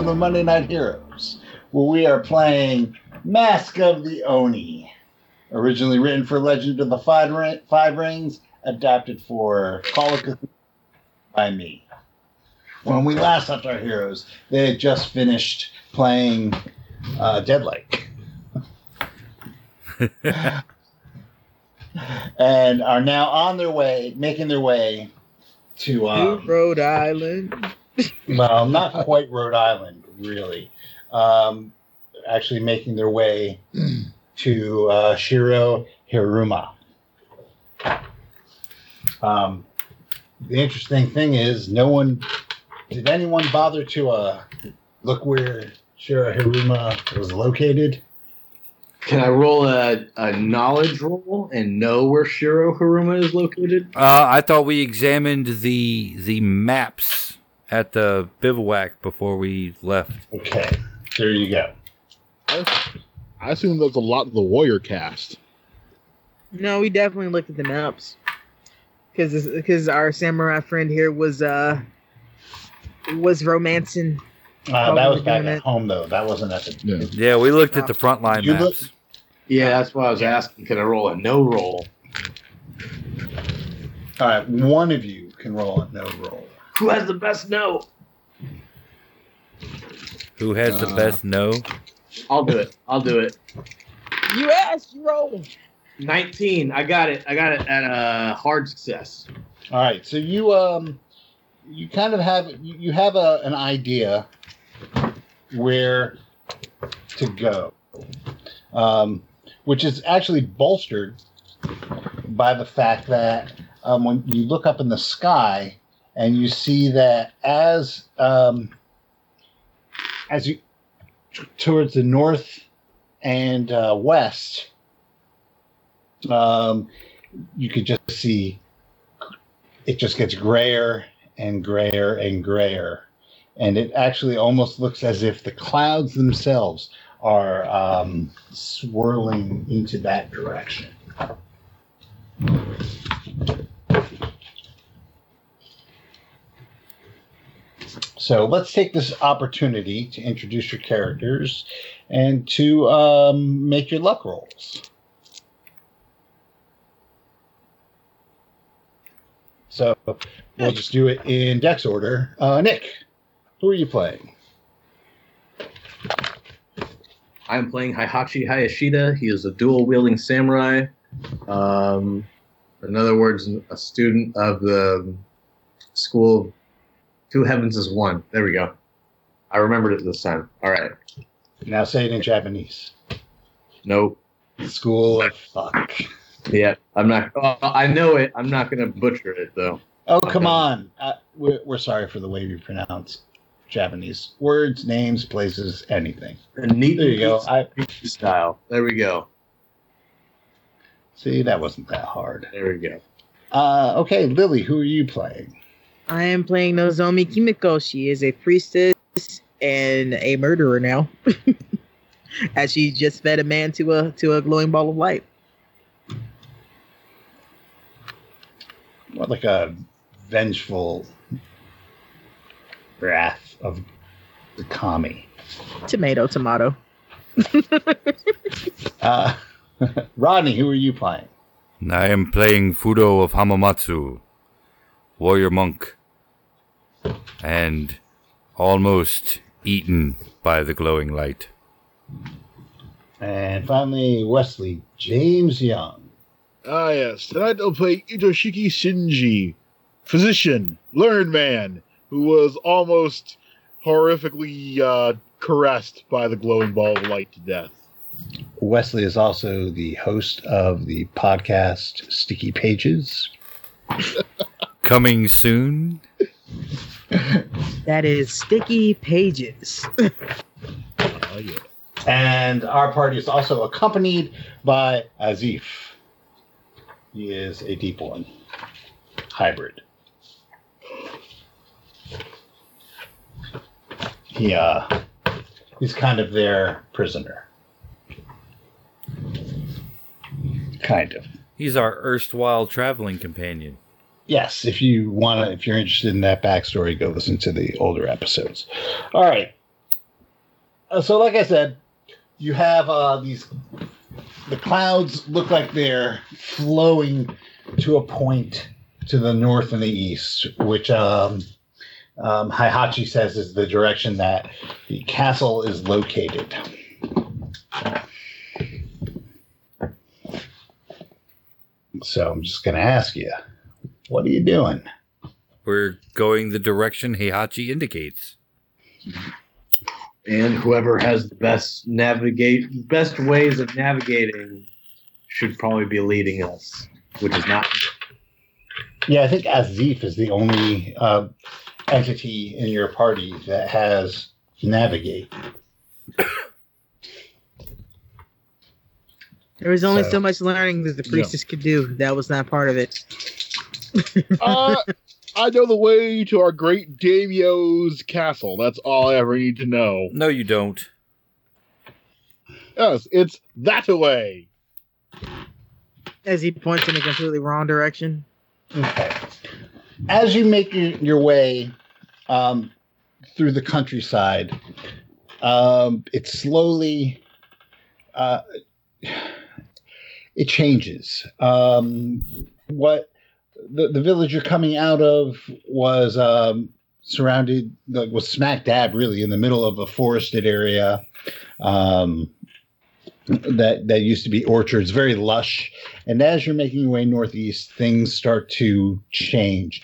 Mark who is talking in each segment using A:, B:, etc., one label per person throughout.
A: welcome to Monday Night Heroes, where we are playing Mask of the Oni. Originally written for Legend of the Five, Ring, Five Rings, adapted for Call of Cthulhu by me. When we last left our heroes, they had just finished playing uh, Deadlight. and are now on their way, making their way to um,
B: Rhode Island.
A: Well, not quite Rhode Island, really. Um, actually, making their way to uh, Shiro Hiruma. Um, the interesting thing is, no one did anyone bother to uh, look where Shiro Hiruma was located.
C: Can I roll a, a knowledge roll and know where Shiro Hiruma is located?
D: Uh, I thought we examined the the maps at the bivouac before we left.
A: Okay, there you go.
E: I, I assume there's a lot of the warrior caste.
B: No, we definitely looked at the maps because because our samurai friend here was uh was romancing.
A: Uh, that was back at
B: it.
A: home, though. That wasn't at the.
E: Yeah.
D: Yeah, we looked at the front line
A: You
D: maps.
A: look-
C: Yeah, that's why I was asking. Can I roll a know roll?
A: All right, one of you can roll a know roll.
C: Who has the best know?
D: Who has the
E: Uh,
D: best know?
C: I'll do it. I'll do it.
B: You asked, you rolled.
C: 19. I got it. I got it at a hard success.
A: All right, so you um, you kind of have you you have a an idea where to go, um, which is actually bolstered by the fact that um, when you look up in the sky and you see that as um, as you t- towards the north and uh, west, um, you could just see it just gets grayer and grayer and grayer. And it actually almost looks as if the clouds themselves are um, swirling into that direction. So let's take this opportunity to introduce your characters and to um, make your luck rolls. So we'll just do it in Dex order. Uh, Nick, who are you playing?
C: I'm playing Heihachi Hayashida. He is a dual wielding samurai. Um, in other words, a student of the school Two Heavens is One. There we go. I remembered it this time. All right.
A: Now say it in Japanese.
C: Nope.
A: School of fuck.
C: Yeah, I'm not. Oh, I know it. I'm not going to butcher it though.
A: Oh come on! Uh, we're, we're sorry for the way we pronounce Japanese words, names, places, anything.
C: Neat
A: There you go. I
C: style. There we go.
A: see that wasn't that hard.
C: There we go.
A: Uh, okay, Lily, who are you playing?
B: I am playing Nozomi Kimiko. She is a priestess and a murderer now, as she just fed a man to a to a glowing ball of light.
A: What like a vengeful wrath of the kami.
B: Tomato, tomato.
A: Uh, Rodney, who are you playing?
D: I am playing Fudo of Hamamatsu, warrior monk, and almost eaten by the glowing light.
A: And finally, Wesley James Young.
E: Ah, yes. Tonight I'll play Itoshiki Shinji, physician, learned man, who was almost horrifically uh, caressed by the glowing ball of light to death.
A: Wesley is also the host of the podcast Sticky Pages.
D: Coming soon.
B: That is Sticky Pages.
E: Oh, yeah.
A: And our party is also accompanied by Azif. He is a deep one, hybrid. He, uh, he's kind of their prisoner. Kind of.
D: He's our erstwhile traveling companion.
A: Yes, if you want to, if you're interested in that backstory, go listen to the older episodes. All right. uh, so like I said, you have uh, these. The clouds look like they're flowing to a point to the north and the east, which um, um, Heihachi says is the direction that the castle is located. So I'm just going to ask you, what are you doing?
D: We're going the direction Heihachi indicates.
C: And whoever has the best navigate best ways of navigating should probably be leading us, which is not
A: Yeah, I think Azif is the only uh, entity in your party that has navigate.
B: There was only
A: So-
B: so, much learning that the
E: Yeah.
B: priestess could do. That was not part of it.
E: Uh, I know the way to our great daimyo's castle. That's all I ever need to know.
D: No, you don't.
E: Yes, it's that way.
B: As he points in a completely wrong direction.
A: Okay. As you make your, your way um, through the countryside, um, it slowly uh, it changes. Um, what the, the village you're coming out of was um, surrounded, like, was smack dab really in the middle of a forested area. Um, that that used to be orchards, very lush. And as you're making your way northeast, things start to change.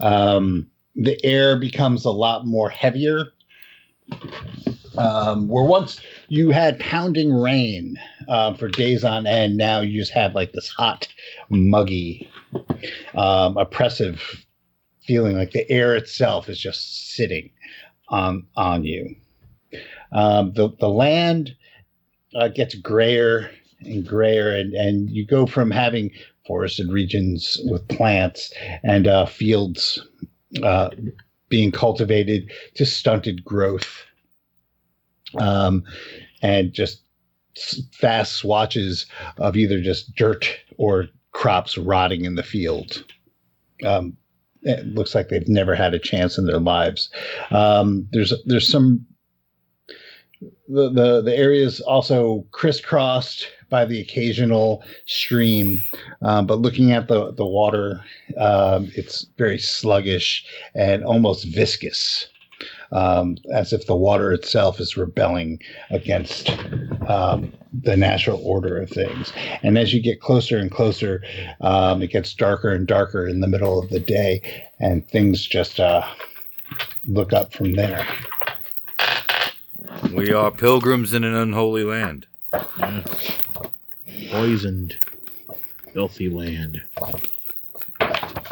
A: Um, the air becomes a lot more heavier. Um, where once you had pounding rain uh, for days on end, now you just have like this hot, muggy, um, oppressive feeling. Like the air itself is just sitting on on you. Um, the the land uh, gets grayer and grayer, and, and you go from having forested regions with plants and uh, fields uh, being cultivated to stunted growth um, and just fast swatches of either just dirt or crops rotting in the field. Um, it looks like they've never had a chance in their lives. Um, there's there's some the, the the area is also crisscrossed by the occasional stream, um, but looking at the the water, um, it's very sluggish and almost viscous, um, as if the water itself is rebelling against um, the natural order of things. And as you get closer and closer, um, it gets darker and darker in the middle of the day, and things just uh, look up from there.
D: We are pilgrims in an unholy land.
E: Yeah. Poisoned, filthy land.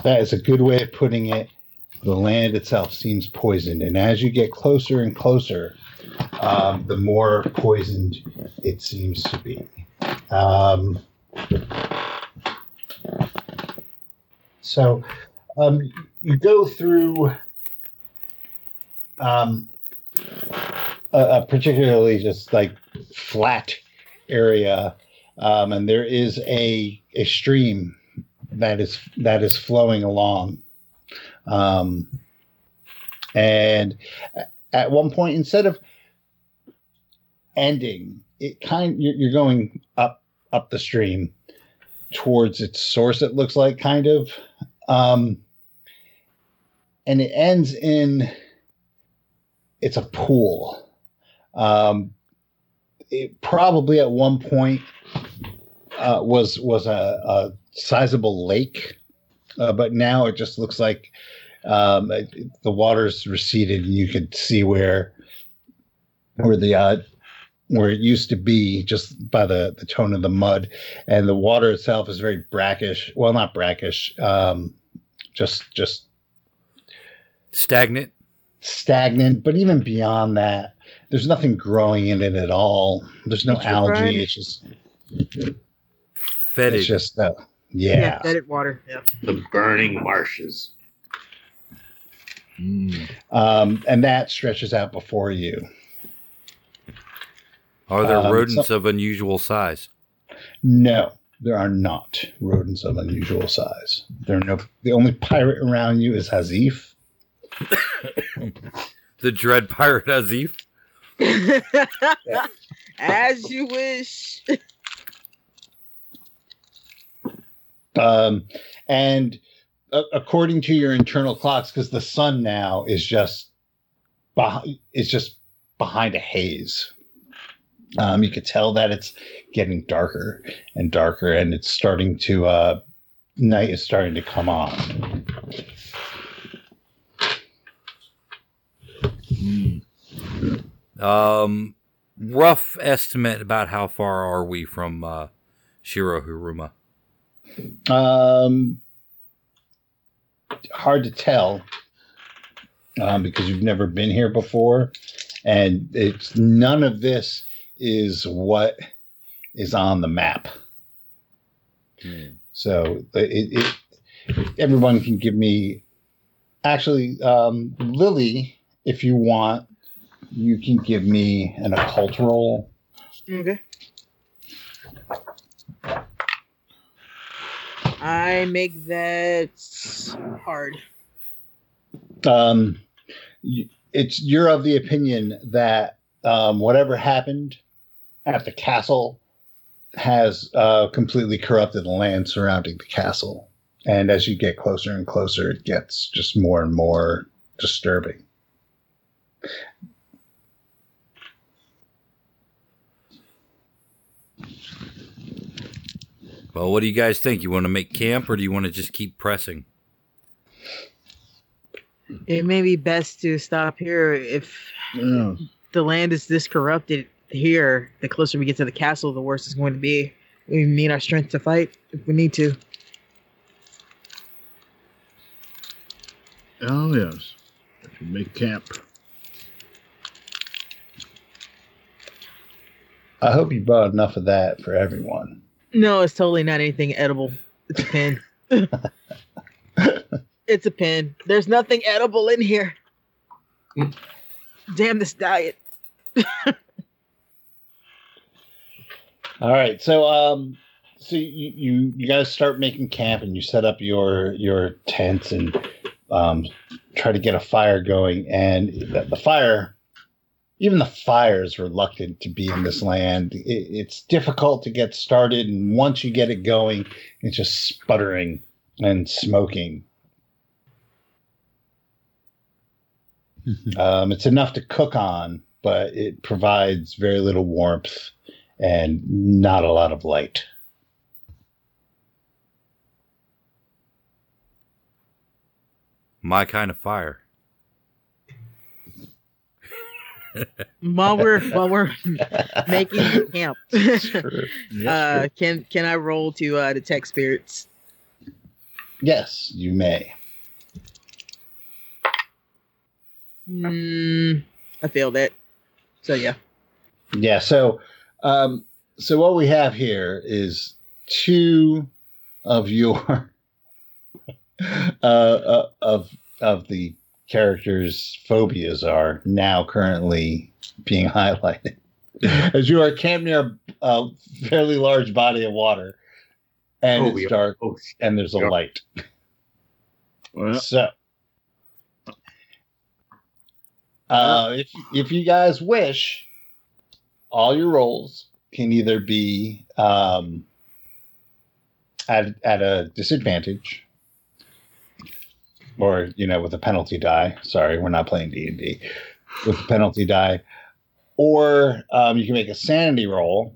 A: That is a good way of putting it. The land itself seems poisoned, and as you get closer and closer, um, the more poisoned it seems to be. Um, so um, you go through um, a, a particularly just like flat area, um, and there is a a stream that is that is flowing along. Um, and at one point, instead of ending, it kind you're, going up up the stream towards its source. It looks like kind of, um, and it ends in it's a pool. Um, it probably at one point uh, was was a, a sizable lake, uh, but now it just looks like um, the water's receded, and you can see where where the uh, where it used to be, just by the the tone of the mud, and the water itself is very brackish. Well, not brackish, um, just just
D: Stagnant.
A: stagnant. But even beyond that, there's nothing growing in it at all. There's no
B: Nature brine?
A: algae. It's just
D: Fetid.
A: it's just uh, yeah.
B: Fetid water. Yeah.
C: the burning marshes.
E: Mm.
A: um, and that stretches out before you.
D: Are there
A: um,
D: rodents
A: so-
D: of unusual size?
A: No, there are not rodents of unusual size. There are no. The only pirate around you is Azif.
D: The dread pirate Azif?
B: As you wish.
A: Um, and according to your internal clocks, because the sun now is just behind, is just behind a haze. Um, you could tell that it's getting darker and darker, and it's starting to uh, night is starting to come on.
E: Hmm.
D: Um, rough estimate about how far are we from uh, Shiro Hiruma?
A: Um, hard to tell um, because you've never been here before, and it's none of this is what is on the map. So it, it everyone can give me. Actually, um, Lily, if you want, you can give me an occult roll.
B: Okay. I make that hard.
A: um, it's you're of the opinion that um, whatever happened at the castle has uh, completely corrupted the land surrounding the castle, and as you get closer and closer, it gets just more and more disturbing.
D: Well, what do you guys think? You want to make camp or do you want to just keep pressing?
B: It may be best to stop here if
E: Yeah.
B: the land is this corrupted here. The closer we get to the castle, the worse it's going to be. We need our strength to fight if we need to.
E: Oh yes. I should make camp.
A: I hope you brought enough of that for everyone.
B: No, it's totally not anything edible. It's a pin. it's a pin. There's nothing edible in here. Damn this diet.
A: All right, so um, so you you you guys start making camp and you set up your your tents and um, try to get a fire going, and the, the fire, even the fire is reluctant to be in this land. It, it's difficult to get started, and once you get it going, it's just sputtering and smoking. Um, it's enough to cook on, but it provides very little warmth and not a lot of light.
D: My kind of fire.
B: While we're while we're making camp,
A: Sure.
B: uh, can can I roll to uh, detect spirits?
A: Yes, you may.
B: Mm, I failed it. So yeah.
A: Yeah. So, um, so what we have here is two of your uh, uh, of of the characters' phobias are now currently being highlighted as you are camped near a fairly large body of water, and
C: Oh,
A: it's dark,
C: Oh,
A: and there's a
C: Yeah.
A: light.
E: Well,
A: So, uh, if if you guys wish, all your rolls can either be um, at at a disadvantage, or you know, with a penalty die. Sorry, we're not playing D and D with a penalty die, or um, you can make a sanity roll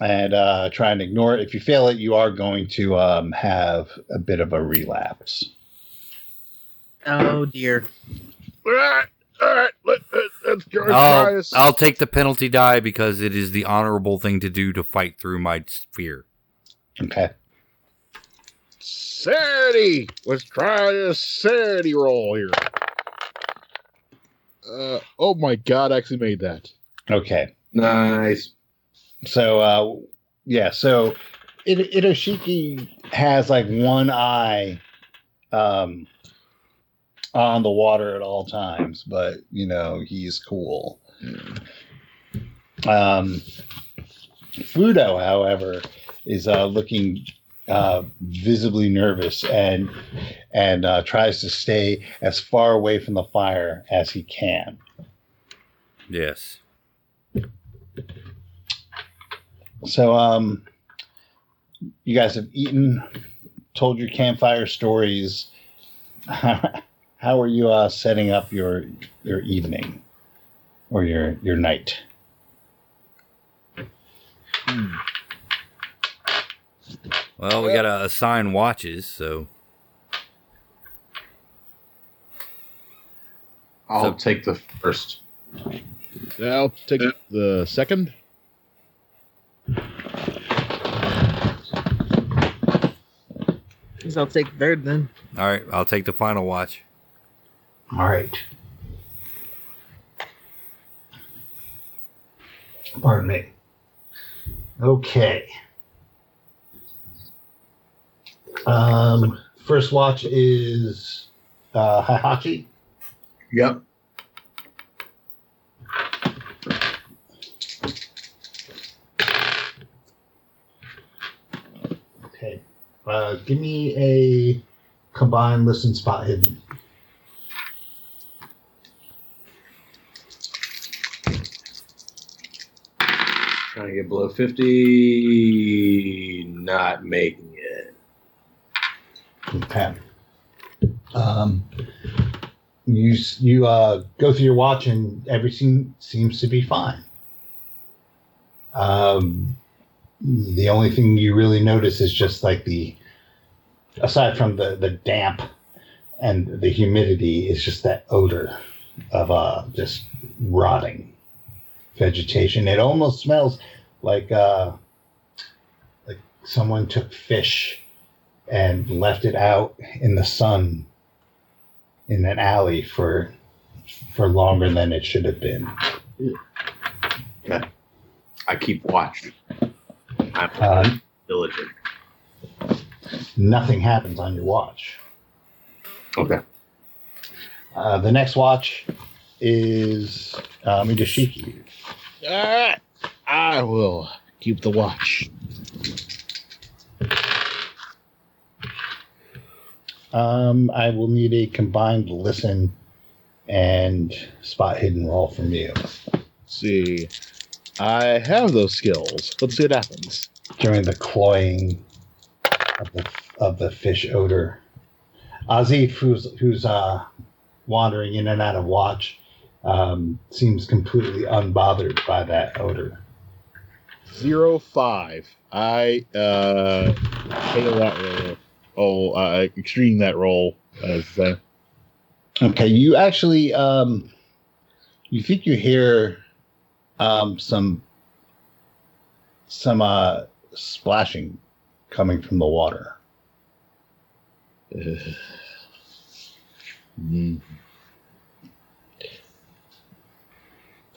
A: and uh, try and ignore it. If you fail it, you are going to um, have a bit of a relapse.
B: Oh dear.
E: all right, all right. Let, let, let's go try
D: I'll. I'll take the penalty die because it is the honorable thing to do to fight through my fear.
A: Okay.
E: Sanity. Let's try this sanity roll here. Uh, oh my god, I actually made that.
A: Okay.
C: nice.
A: So uh yeah, so it Itoshiki has like one eye um on the water at all times, but you know, he's cool. Um Fudo, however, is uh looking uh visibly nervous and and uh tries to stay as far away from the fire as he can.
D: Yes.
A: So, um, you guys have eaten, told your campfire stories. How are you uh, setting up your your evening or your your night?
D: Well, we gotta assign watches, so
C: I'll
D: So-
C: take the first.
E: I'll take the second.
B: I'll take third then.
D: all right, I'll take the final watch.
A: All right. Pardon me. Okay. Um, first watch is uh, Heihachi.
C: Yep.
A: Okay. Uh, give me a combined listen spot hidden.
C: Trying to get below 50. Not making it.
A: Okay. Um, you you uh, go through your watch and everything seems to be fine. Um, the only thing you really notice is just like the, aside from the the damp and the humidity, is just that odor of uh just rotting vegetation. It almost smells like uh like someone took fish and left it out in the sun in an alley for for longer than it should have been.
C: I keep watch. I'm
A: Uh,
C: diligent.
A: nothing happens on your watch.
C: Okay.
A: Uh, the next watch is uh, Midashiki.
E: Alright. I will keep the watch.
A: Um, I will need a combined listen and spot hidden roll from you
E: Let's see. I have those skills. Let's see what happens.
A: during the cloying of the of the fish odor. Azif, who's who's uh, wandering in and out of watch, um, seems completely unbothered by that odor.
E: Zero five. I uh fail that roll. Oh, uh, extreme that role. As I.
A: Okay, you actually um, you think you hear um, some some uh, splashing coming from the water.
E: Mm.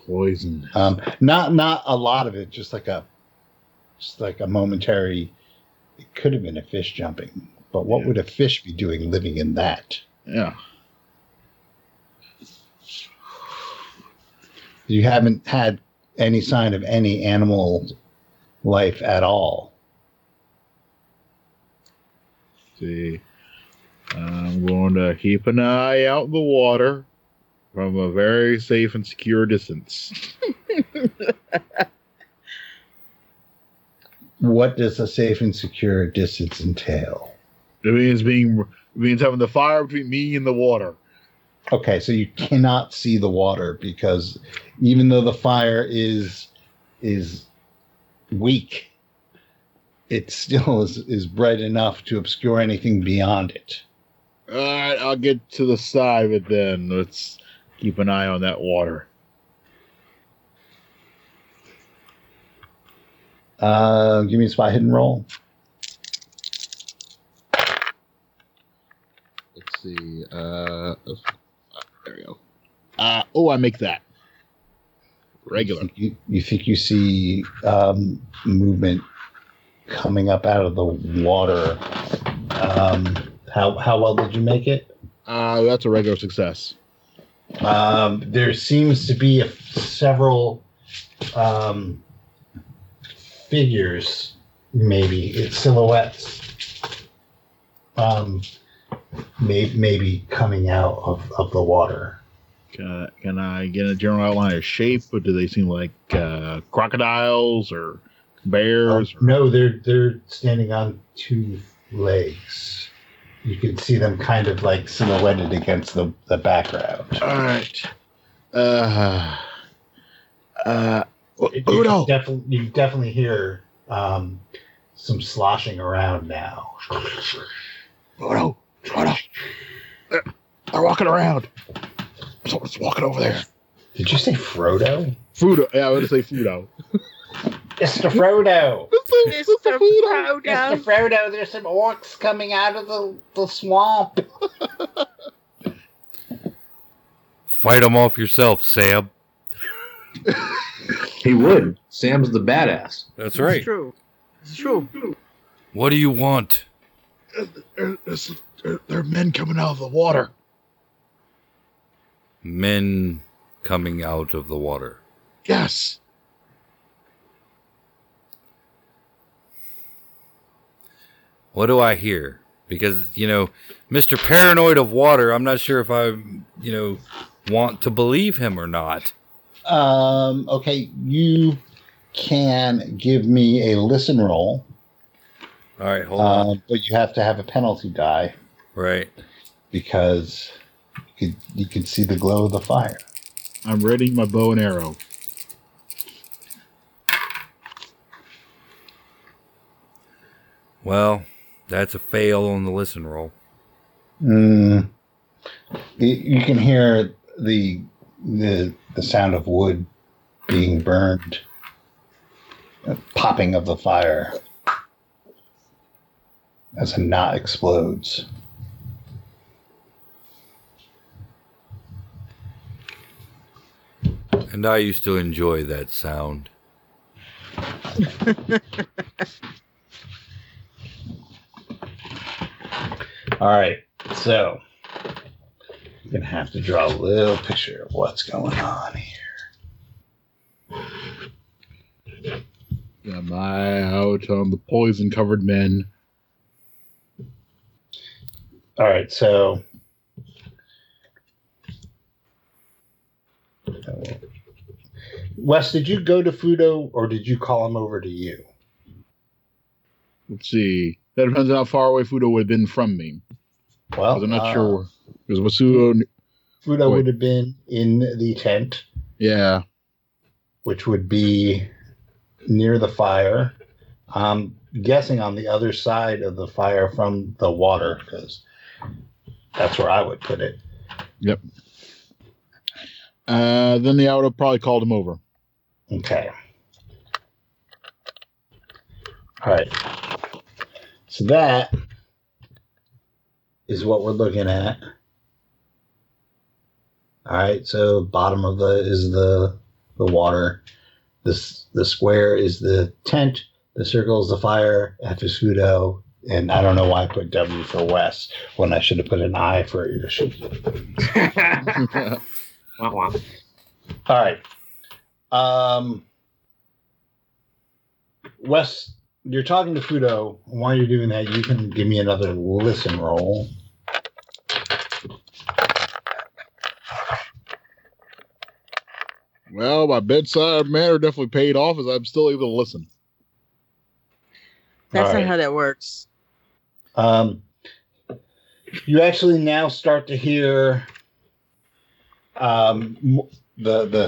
E: Poison.
A: Um, not not a lot of it, just like a just like a momentary. It could have been a fish jumping, but what
E: Yeah.
A: would a fish be doing living in that?
E: Yeah.
A: You haven't had any sign of any animal life at all.
E: see. I'm going to keep an eye out in the water from a very safe and secure distance.
A: What does a safe and secure distance entail?
E: It means being it means having the fire between me and the water.
A: Okay, so you cannot see the water because even though the fire is is weak, it still is, is bright enough to obscure anything beyond it.
E: All right, I'll get to the side of it then. Let's keep an eye on that water.
A: Uh, give me a spot hidden roll.
E: See. Uh, there we go. Uh, oh, I make that regular.
A: You, you think you see um, movement coming up out of the water? Um, how how well did you make it?
E: Uh, that's a regular success.
A: Um, there seems to be a, several um, figures, maybe it's silhouettes, um, may, maybe coming out of, of the water.
E: Can I, can I get a general outline of shape? Or do they seem like uh, crocodiles or bears? or-
A: no, they're they're standing on two legs. You can see them kind of like silhouetted against the, the background.
E: All right. Uh, uh,
A: You
E: Udo.
A: definitely you definitely hear um, some sloshing around now.
E: Udo, Udo. They're, they're walking around. Someone's walking over there.
A: Did you say Frodo?
E: Fudo. Yeah, I would say Fudo.
A: Mr. Frodo.
B: Mr. Frodo.
A: Mr. Frodo, there's some orcs coming out of the, the swamp.
D: Fight them off yourself, Sam.
C: He would. Sam's the badass.
D: That's
B: It's
D: right.
B: true. It's true.
D: What do you want?
E: There's- there, there are men coming out of the water.
D: Men coming out of the water.
E: Yes.
D: What do I hear? Because, you know, Mr. Paranoid of Water, I'm not sure if I, you know, want to believe him or not.
A: Um, okay, you can give me a listen roll,
D: All right, hold on.
A: um, but you have to have a penalty die
D: Right.
A: because you can, you can see the glow of the fire.
E: I'm readying my bow and arrow.
D: Well, that's a fail on the listen roll.
A: Mm. You, you can hear the the the sound of wood being burned, uh, popping of the fire as a knot explodes.
D: And I used to enjoy that sound.
A: All right, so you're gonna have to draw a little picture of what's going on here.
E: Got my eye out on the poison covered men.
A: All right, so Wes, did you go to Fudo or did you call him over to you?
E: Let's see. That depends on how far away Fudo would have been from me.
A: Well,
E: I'm not
A: uh,
E: sure. Because Wasudo,
A: Fudo would have been in the tent,
E: yeah.
A: which would be near the fire. I'm guessing on the other side of the fire from the water because that's where I would put it. Yep.
E: Uh, then the I would have probably called him over.
A: Okay. All right. So that is what we're looking at. All right. So bottom of the is the the water. This the square is the tent. The circle is the fire after Sudo. And I don't know why I put W for West when I should have put an I for Yoshi.
C: Wah, wah.
A: All right. Um, Wes, you're talking to Fudo. While you're doing that, you can give me another listen roll.
E: well, my bedside manner definitely paid off as I'm still able to listen.
B: That's
A: All
B: not
A: right.
B: how that works.
A: Um, you actually now start to hear um, m- the the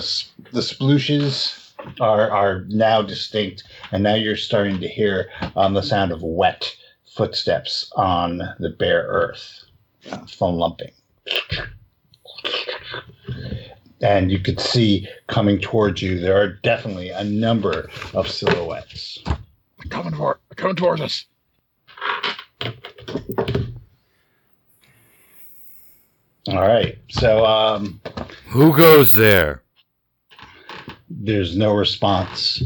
A: the splooshes are are now distinct, and now you're starting to hear um, the sound of wet footsteps on the bare earth, foam lumping. And you could see coming towards you, there are definitely a number of silhouettes.
E: Coming for coming towards us.
A: All right, so um,
D: Who goes there?
A: There's no response.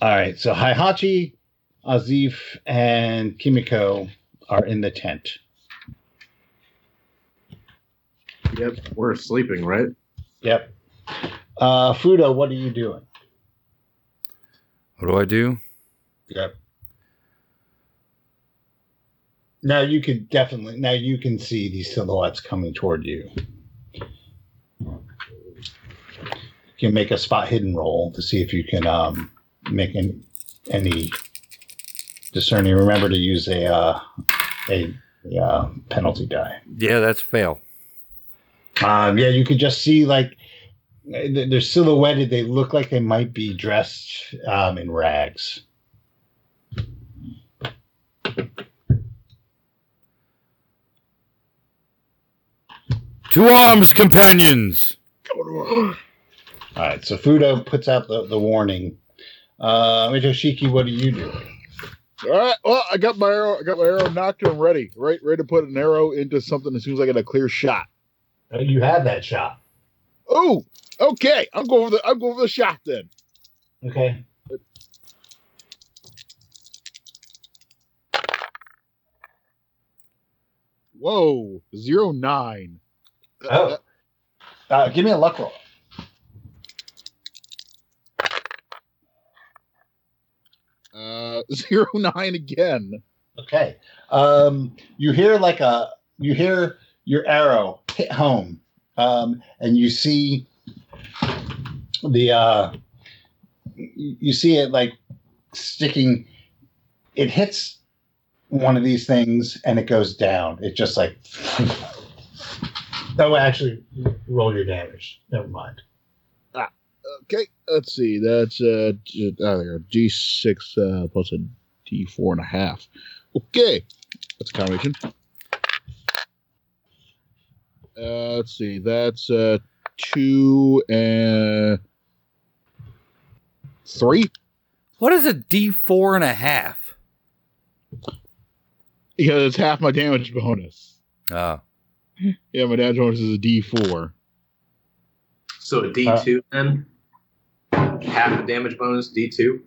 A: All right, so Heihachi, Azif, and Kimiko are in the tent.
C: Yep, we're sleeping, right?
A: Yep. Uh, Fudo, what are you doing?
D: What do I do?
A: Yep. Now you can definitely now you can see these silhouettes coming toward you. You can make a spot hidden roll to see if you can um, make any, any discerning. Remember to use a uh, a, a uh, penalty die.
D: Yeah, that's fail.
A: Um, yeah, you could just see like they're silhouetted. They look like they might be dressed um, in rags.
D: To arms, companions!
A: All right, so Fudo puts out the, the warning. Uh, Mitoshiki, what are you doing?
E: All right. Well, I got my arrow. I got my arrow nocked and ready. Right, ready to put an arrow into something as soon as I get a clear shot.
A: Uh, You had that shot.
E: Oh, okay. I'm going for the. I'm going for the shot then.
A: Okay.
E: Whoa, zero nine.
A: Oh. Uh, give me a luck roll.
E: Uh, zero nine again.
A: Okay. Um, you hear like a you hear your arrow hit home, um, and you see the uh, you you see it like sticking. It hits one of these things and it goes down. It just like. oh, actually, roll your damage. Never mind.
E: Okay, let's see. That's uh, G- oh, there, G six uh, plus a D four and a half. Okay, that's a combination. Uh, let's see. That's uh, two and three.
D: What is a D4 and a half?
E: Because it's half my damage bonus.
D: Oh,
E: Yeah, my dad's bonus is a D four.
C: So a D two then? Half the damage bonus, D two.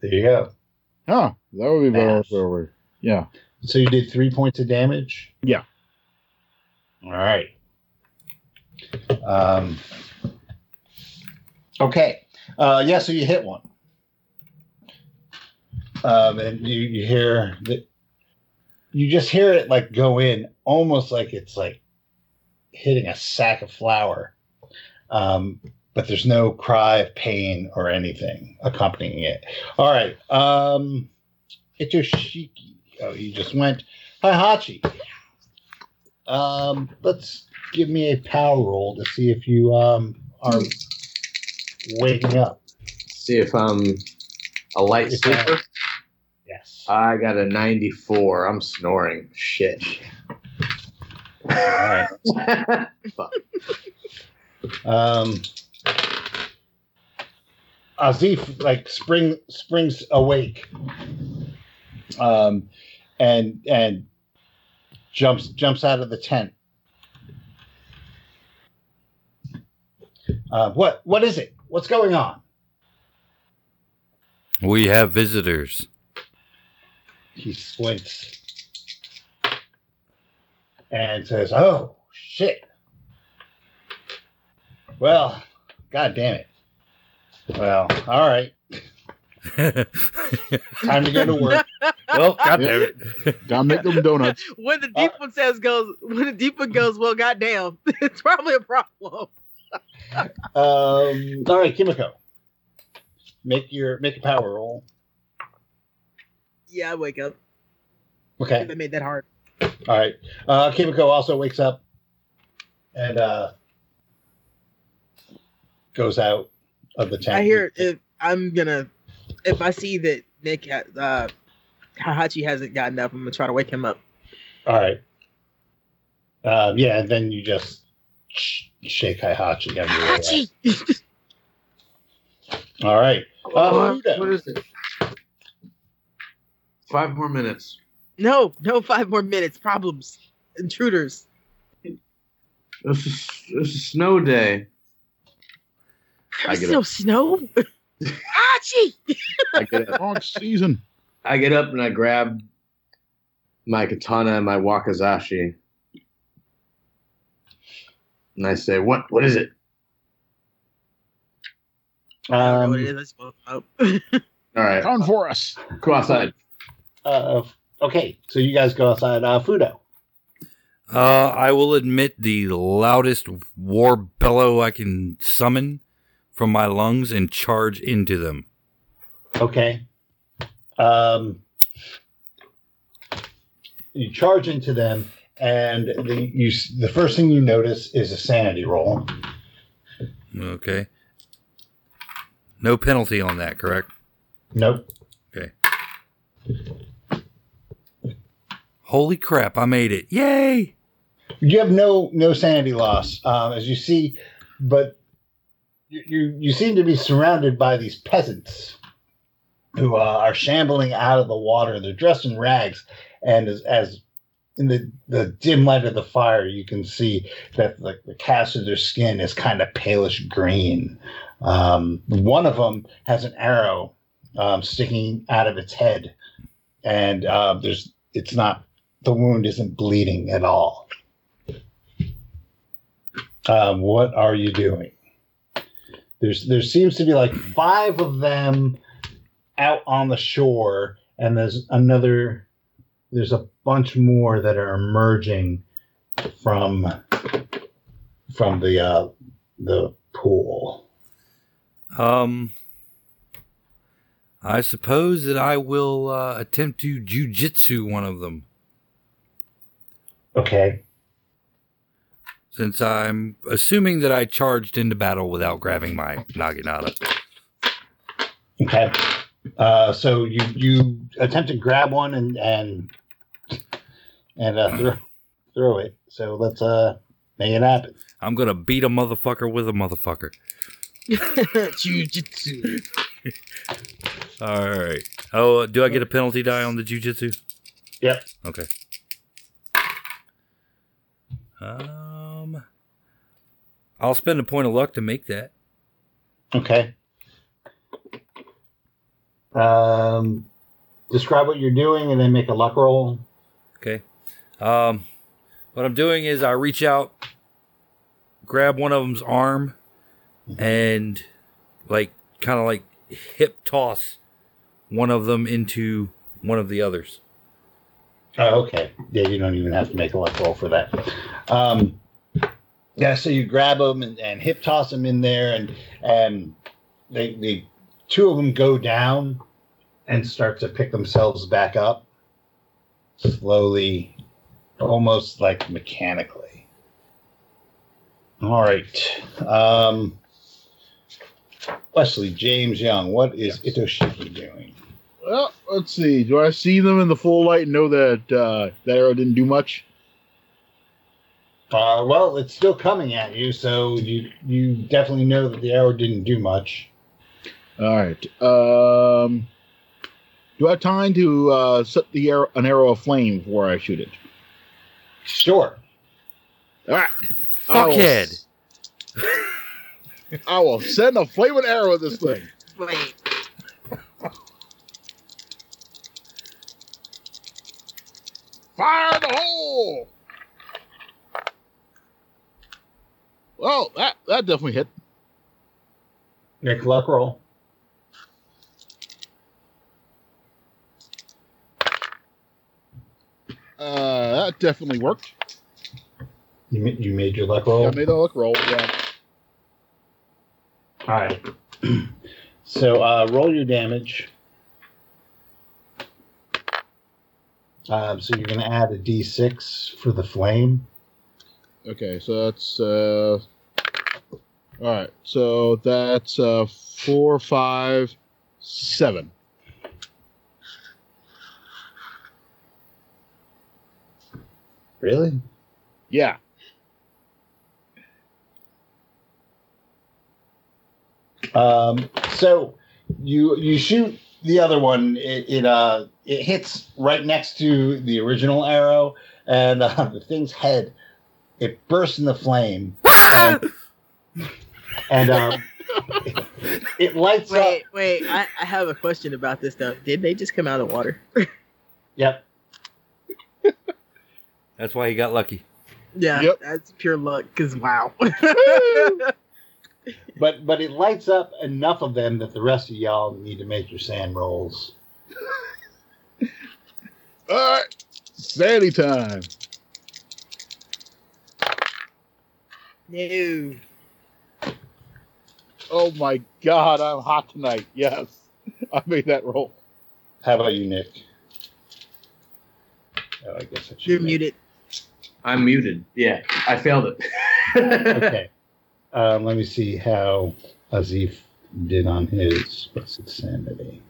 A: There you go.
E: Huh, that would be better. Forward. Yeah.
A: So you did three points of damage.
E: Yeah.
A: All right. Um, okay. Uh, yeah. So you hit one, um, and you, you hear that. You just hear it like go in, almost like it's like hitting a sack of flour, um, but there's no cry of pain or anything accompanying it. All right. Um, Itoshiki. Oh, you just went. Hi, Hachi. Um, let's give me a power roll to see if you um are waking up.
C: See if I'm a light
A: If
C: sleeper.
A: Yes.
C: I got a 94. I'm snoring. Shit.
A: All right.
C: Fuck.
A: Um, Azif like spring springs awake, um, and and jumps jumps out of the tent. Uh, what what is it? What's going on?
D: we have visitors.
A: He squints and says, "Oh shit! Well, god damn it. Well, all right, time to go to work."
D: well, God damn it.
E: Gotta make them donuts.
B: when the deep one says goes, when the deep one goes, well, goddamn, it's probably a problem.
A: Um, all right, Kimiko, make your make a power roll.
B: Yeah, I wake up.
A: Okay.
B: They made that hard.
A: All right. Uh, Kimiko also wakes up and uh, goes out of the tent.
B: I hear if I'm gonna, if I see that Nick, ha- uh, Hahachi hasn't gotten up, I'm gonna try to wake him up.
A: All right. Um, yeah, and then you just sh- shake Heihachi everywhere.
B: Hahachi!
A: All right. Uh, Fudo.
C: what is it? Five more minutes.
B: no, no, five more minutes. Problems, intruders.
C: This is this is snow day. I
B: There's no
C: up.
B: snow. Hachi!
C: I get up.
E: Wrong season.
C: I get up and I grab my katana and my wakizashi. And I say, "What? What is it?"
B: I what
A: Um,
B: it is. Oh.
C: All right,
E: Come for us.
C: go outside.
A: Uh, okay, so you guys go outside. Uh, Fudo.
D: Uh, I will admit the loudest war bellow I can summon from my lungs and charge into them.
A: Okay. Um, you charge into them, and the you the first thing you notice is a sanity roll.
D: Okay. No penalty on that, correct?
A: Nope.
D: Okay. Holy crap, I made it. Yay!
A: You have no no sanity loss, um, as you see, but you, you you seem to be surrounded by these peasants who uh, are shambling out of the water. They're dressed in rags, and as, as in the, the dim light of the fire, you can see that the, the cast of their skin is kind of palish green. Um, one of them has an arrow um, sticking out of its head, and uh, there's it's not the wound isn't bleeding at all. Um, what are you doing? There's there seems to be like five of them out on the shore, and there's another. There's a bunch more that are emerging from from the uh, the pool.
D: Um, I suppose that I will uh, attempt to jujitsu one of them,
A: Okay.
D: since I'm assuming that I charged into battle without grabbing my naginata.
A: Okay. Uh, so you you attempt to grab one and and and uh, throw throw it. So let's uh make it happen.
D: I'm gonna beat a motherfucker with a motherfucker.
B: Jujitsu.
D: All right. Oh, do I get a penalty die on the jujitsu?
A: Yep.
D: Okay. Um, I'll spend a point of luck to make that.
A: Okay. Um, describe what you're doing and then make a luck roll.
D: Okay. Um, what I'm doing is I reach out, grab one of them's arm, and like kind of like hip toss one of them into one of the others.
A: Oh, okay. Yeah, you don't even have to make a luck roll for that. Um, yeah, so you grab them and, and hip toss them in there, and and they the two of them go down and start to pick themselves back up slowly, almost like mechanically. All right. Um, Wesley James Young, what is Itoshiki doing?
E: Well, let's see. Do I see them in the full light and know that uh, that arrow didn't do much?
A: Uh, well, it's still coming at you, so you you definitely know that the arrow didn't do much.
E: All right. Um, do I have time to uh, set the arrow, an arrow aflame before I shoot it?
A: Sure.
E: All right. I will
D: Fuckhead.
E: s- I will send a flaming arrow at this thing.
B: Wait.
E: Fire the hole! Well, that that definitely hit.
A: A luck roll.
E: Uh, that definitely worked.
A: You you made your luck roll.
E: Yeah, I made a luck roll. Yeah.
A: All right. so uh, roll your damage. Um, so you're going to add a d6 for the flame.
E: Okay, so that's uh. All right, so that's uh four, five, seven.
A: Really?
E: Yeah.
A: Um, so you you shoot the other one. It, it uh it hits right next to the original arrow, and uh, the thing's head it bursts into flame, and, and um, it, it lights up.
B: Wait, wait. I, I have a question about this though. Did they just come out of water?
A: Yep.
D: That's why he got lucky.
B: Yeah,
E: Yep.
B: that's pure luck. Cause wow.
A: But but it lights up enough of them that the rest of y'all need to make your sand rolls.
E: All right, sandy time.
B: No.
E: Oh my god, I'm hot tonight. Yes. I made that roll.
A: How about you, Nick? Oh, I guess I should.
B: You're
A: make-
B: muted.
C: I'm muted. Yeah, I failed it.
A: Okay. Um, let me see how Azif did on his. What's his sanity?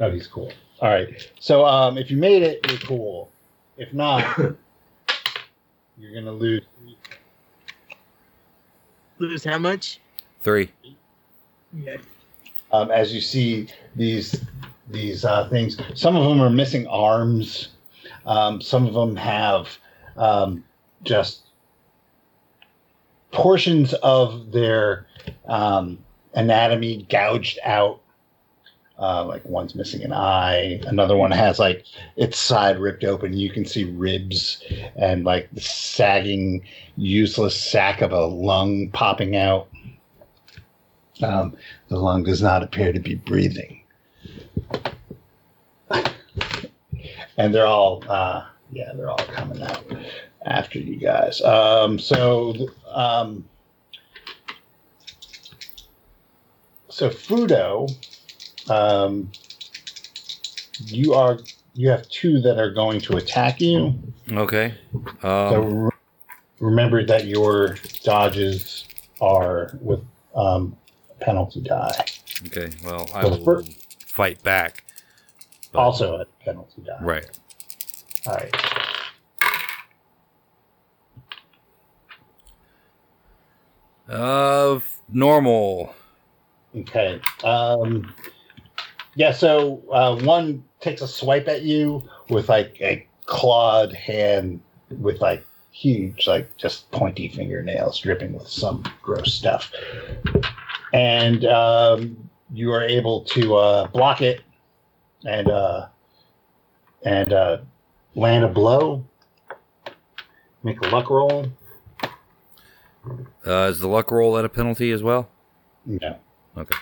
A: Oh, he's cool. All right. So, um, if you made it, you're cool. If not, you're gonna lose.
B: Lose how much?
D: Three.
B: Yeah.
A: Um, as you see these these uh, things, some of them are missing arms. Um, some of them have um, just portions of their um, anatomy gouged out. Uh, like one's missing an eye. Another one has like its side ripped open. You can see ribs and like the sagging, useless sac of a lung popping out. Um, the lung does not appear to be breathing. and they're all, uh, yeah, they're all coming out after you guys. Um, so, um, so Fudo, um, you are you have two that are going to attack you.
D: Okay.
A: So
D: Um,
A: re- remember that your dodges are with um, penalty die.
D: okay. Well, I
A: So
D: will
A: fir-
D: fight back. but-
A: Also at penalty die.
D: Right.
A: All right.
D: Uh, normal.
A: Okay. Um, yeah. So uh, one takes a swipe at you with like a clawed hand with like huge, like just pointy fingernails dripping with some gross stuff, and um, you are able to uh, block it and uh, and uh, land a blow. Make a luck roll.
D: Uh, is the luck roll at a penalty as well?
A: No.
D: Okay.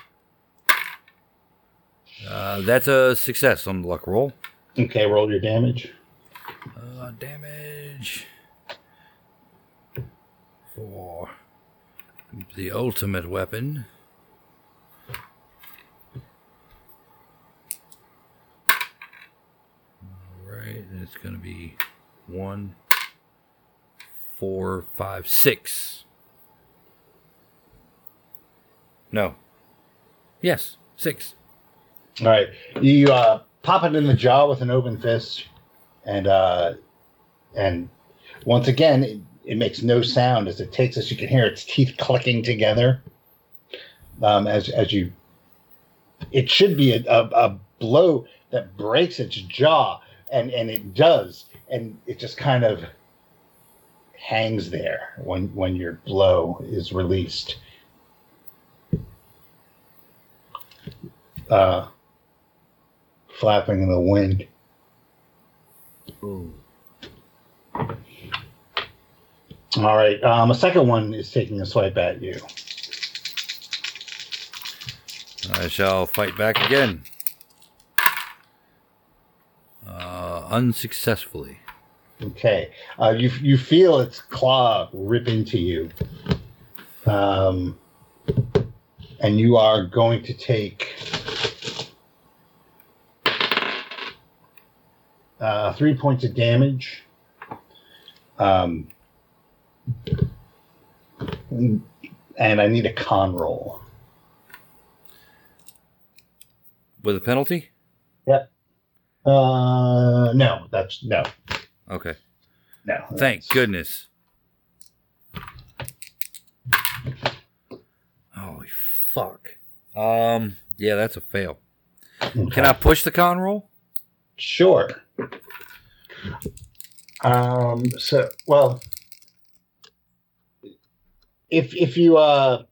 D: Uh, that's a success on the luck roll.
A: Okay. Roll your damage.
D: Uh, damage for the ultimate weapon. Alright, and it's going to be one, four, five, six. No. Yes, six.
A: All right, you uh, pop it in the jaw with an open fist, and uh, and once again, it, it makes no sound as it takes us. You can hear its teeth clicking together. Um, as as you, it should be a, a, a blow that breaks its jaw, and and it does, and it just kind of hangs there when when your blow is released. Uh, flapping in the wind. All right. Um, a second one is taking a swipe at you.
D: I shall fight back again. Uh, unsuccessfully.
A: Okay. Uh, you you feel its claw rip into you, um, and you are going to take uh, three points of damage. Um, and I need a con roll.
D: With a penalty? Yep.
A: Uh, no, that's no,
D: Okay.
A: no.
D: Thank goodness. Holy fuck. Um, yeah, that's a fail.
A: Okay.
D: Can I push the con roll?
A: Sure. Um. So, well, if if you uh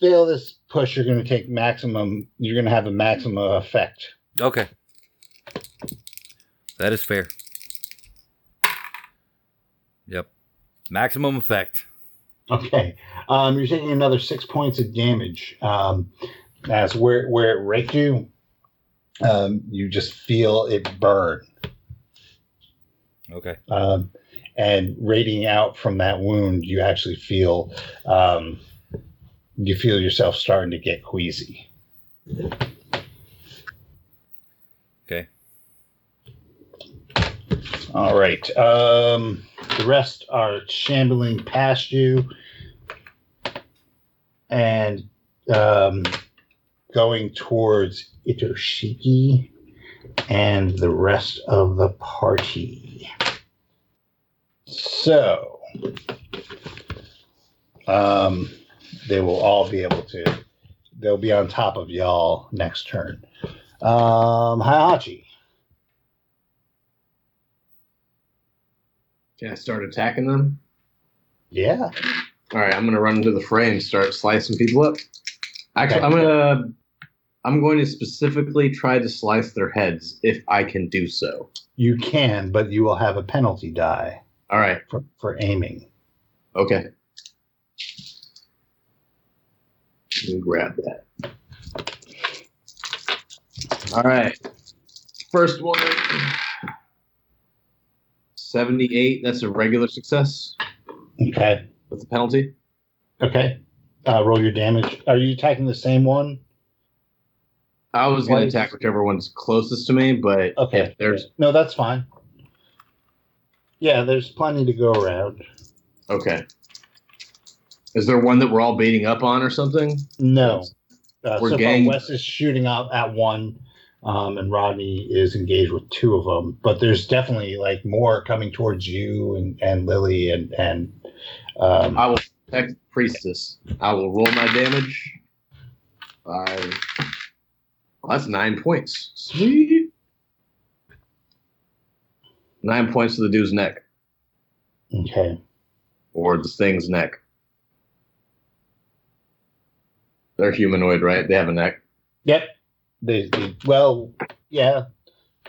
A: fail this push, you're going to take maximum. You're going to have a maximum effect.
D: Okay. That is fair. Yep. Maximum effect.
A: Okay. Um. You're taking another six points of damage. Um. As where where it raked you, um, you just feel it burn.
D: Okay.
A: Um, and radiating out from that wound, you actually feel um, you feel yourself starting to get queasy.
D: Okay.
A: All right. Um, the rest are shambling past you and um, going towards Itoshiki and the rest of the party. So, um, they will all be able to, they'll be on top of y'all next turn. Um, Heihachi.
C: Can I start attacking them?
A: Yeah.
C: All right, I'm gonna run into the fray and start slicing people up. Actually,
A: Okay.
C: I'm gonna. I'm going to specifically try to slice their heads if I can do so.
A: You can, but you will have a penalty die
C: All right.
A: for, for aiming.
C: Okay. Let me grab that. All right. First one. 78. That's a regular success
A: Okay.
C: with the penalty.
A: Okay. Uh, roll your damage. Are you attacking the same one?
C: I was going to attack whichever one's closest to me, but
A: Okay.
C: there's
A: No, that's fine. Yeah, there's plenty to go around.
C: okay. Is there one that we're all beating up on or something?
A: No. Uh,
C: We're
A: so
C: gang-
A: far, Wes is shooting out at one, um, and Rodney is engaged with two of them. But there's definitely like more coming towards you and, and Lily and and um,
C: I will protect priestess. I will roll my damage. Five. Well, that's nine points. Sweet. Nine points to the dude's neck,
A: okay.
C: or the thing's neck. They're humanoid, right? They have a neck.
A: Yep. They, they well, yeah,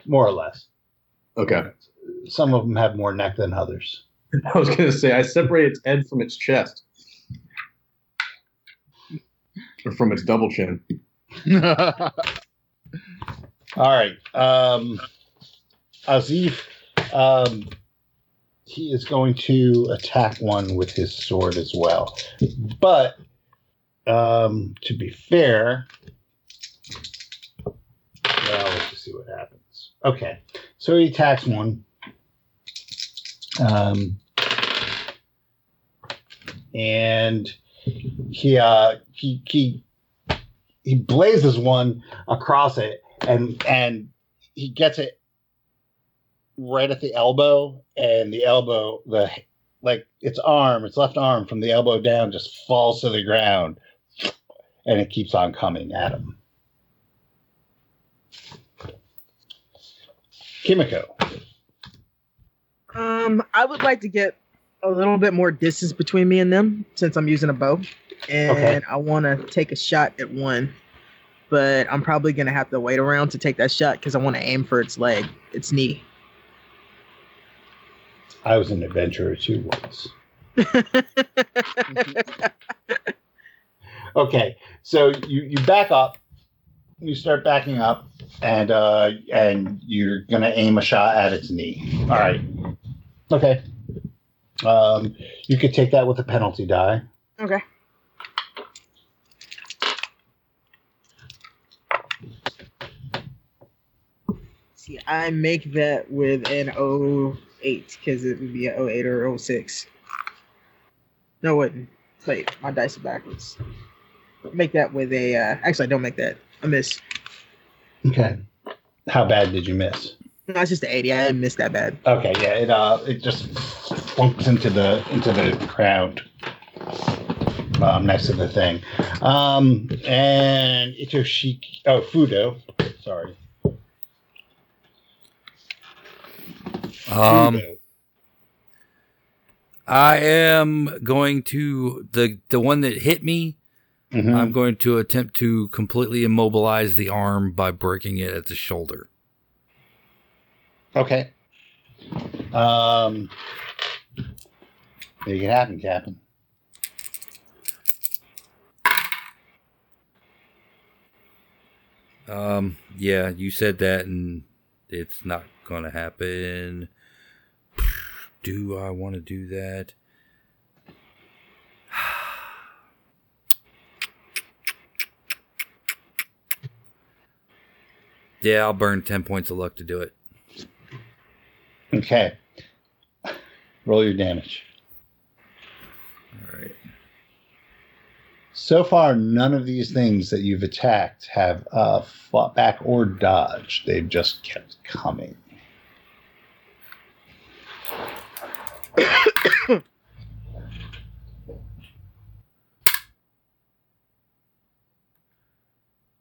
A: more or less.
C: Okay.
A: Some of them have more neck than others.
C: I was gonna say I separate its head from its chest, or from its double chin.
A: All right. Um, Azif, um, he is going to attack one with his sword as well. But um, to be fair, well, let's just see what happens. Okay. So he attacks one. Um, and he uh he he he blazes one across it and and he gets it right at the elbow and the elbow the like its arm its left arm from the elbow down just falls to the ground and it keeps on coming at him. Kimiko.
B: Um, I would like to get a little bit more distance between me and them since I'm using a bow, and
A: Okay.
B: I want to take a shot at one. But I'm probably gonna have to wait around to take that shot because I want to aim for its leg, its knee.
A: i was an adventurer too once Okay, so you you back up, you start backing up, and uh, and you're gonna aim a shot at its knee. All right. Okay. Um, you could take that with a penalty die.
B: okay. See, I make that with an 08 because it would be an 08 or 06. No, it wouldn't. Wait, my dice are backwards. Make that with a. Uh, actually, I don't make that. I miss.
A: Okay. How bad did you miss?
B: No, it's just an 80. I didn't miss that bad.
A: Okay, yeah, it uh, it just flunks into the into the ground um, next to the thing. Um, and Itoshiki, oh Fudo, sorry.
D: Um, I am going to the the one that hit me.
A: Mhm.
D: I'm going to attempt to completely immobilize the arm by breaking it at the shoulder.
A: Okay. Um, make it happen, Captain.
D: Um, yeah, you said that, and it's not going to happen. Do I want to do that? yeah, I'll burn 10 points of luck to do it.
A: Okay. Roll your damage.
D: All right.
A: So far, none of these things that you've attacked have uh, fought back or dodged. They've just kept coming.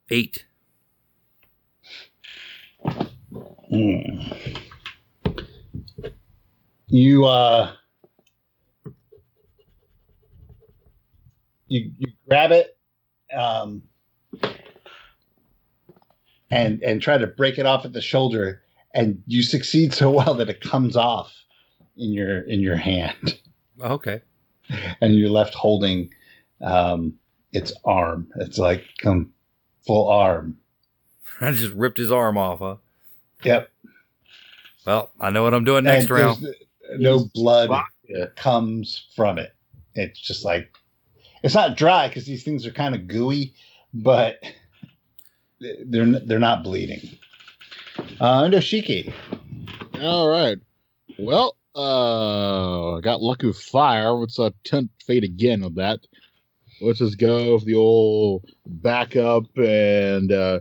D: Eight.
A: Hmm. You uh you you grab it um and and try to break it off at the shoulder and you succeed so well that it comes off in your in your hand
D: Okay.
A: and you're left holding um its arm it's like come full arm
D: I just ripped his arm off, huh?
A: yep
D: Well, I know what I'm doing next
A: And
D: round.
A: no blood
C: Yeah.
A: comes from it. It's just like it's not dry because these things are kind of gooey, but they're they're not bleeding. Uh, Itoshiki.
E: All right. Well, uh, I got lucky with fire. What's a uh, tempt fate again of that. Let's just go with the old backup and uh,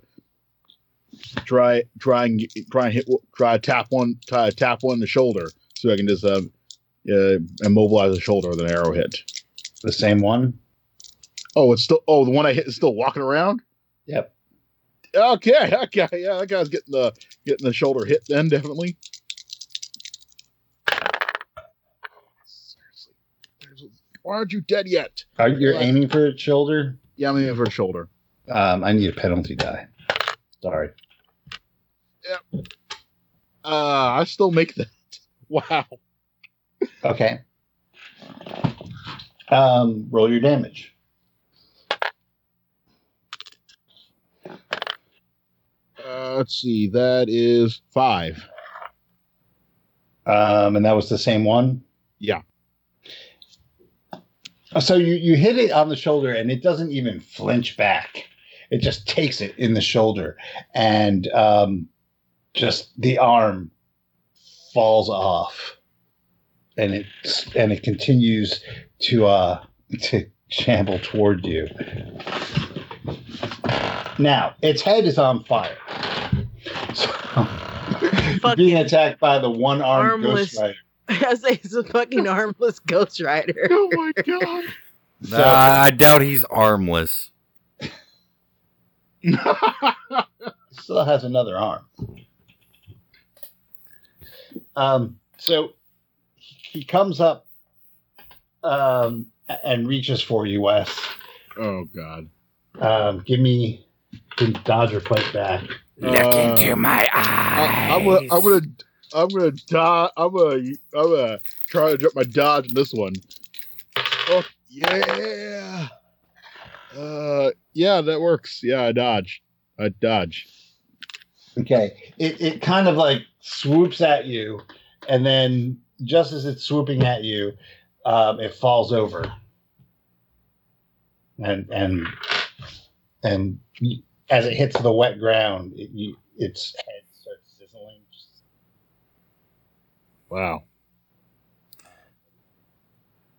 E: try try and try and hit try to tap one try tap one in the shoulder so I can just uh, uh, immobilize the shoulder with an arrow hit.
A: the same one.
E: Oh, it's still oh the one I hit is still walking around.
A: Yep.
E: Okay, okay, yeah, that guy's getting the getting the shoulder hit then definitely. Seriously, There's- why aren't you dead yet?
A: Are you aiming for a shoulder?
E: Yeah, I'm aiming for a shoulder.
A: Um, I need a penalty die. Sorry.
E: Uh, I still make that. Wow.
A: Okay. Um, roll your damage.
E: Uh, let's see, that is five.
A: Um, and that was the same one.
E: Yeah.
A: So you you hit it on the shoulder, and it doesn't even flinch back. It just takes it in the shoulder, and um, just the arm falls off, and it and it continues to uh to shamble toward you. Now its head is on fire. So, being attacked by the one armed ghost rider.
B: I say it's a fucking armless Ghost Rider.
E: Oh my god.
A: So-
D: Nah, I doubt he's armless.
A: still has another arm. Um, so he comes up um, and reaches for you, Wes.
E: oh god.
A: Um, give me can dodge or fight back.
D: Look
E: Uh,
D: into my
E: I,
D: eyes.
E: I'm gonna, I'm gonna, I'm gonna die. I'm gonna, I'm gonna try to drop my dodge in this one. Oh yeah, uh, yeah, that works. Yeah, I dodge. I dodge.
A: Okay, it it kind of like swoops at you, and then just as it's swooping at you, um, it falls over, and and and as it hits the wet ground, it, you, its head starts sizzling.
E: Wow.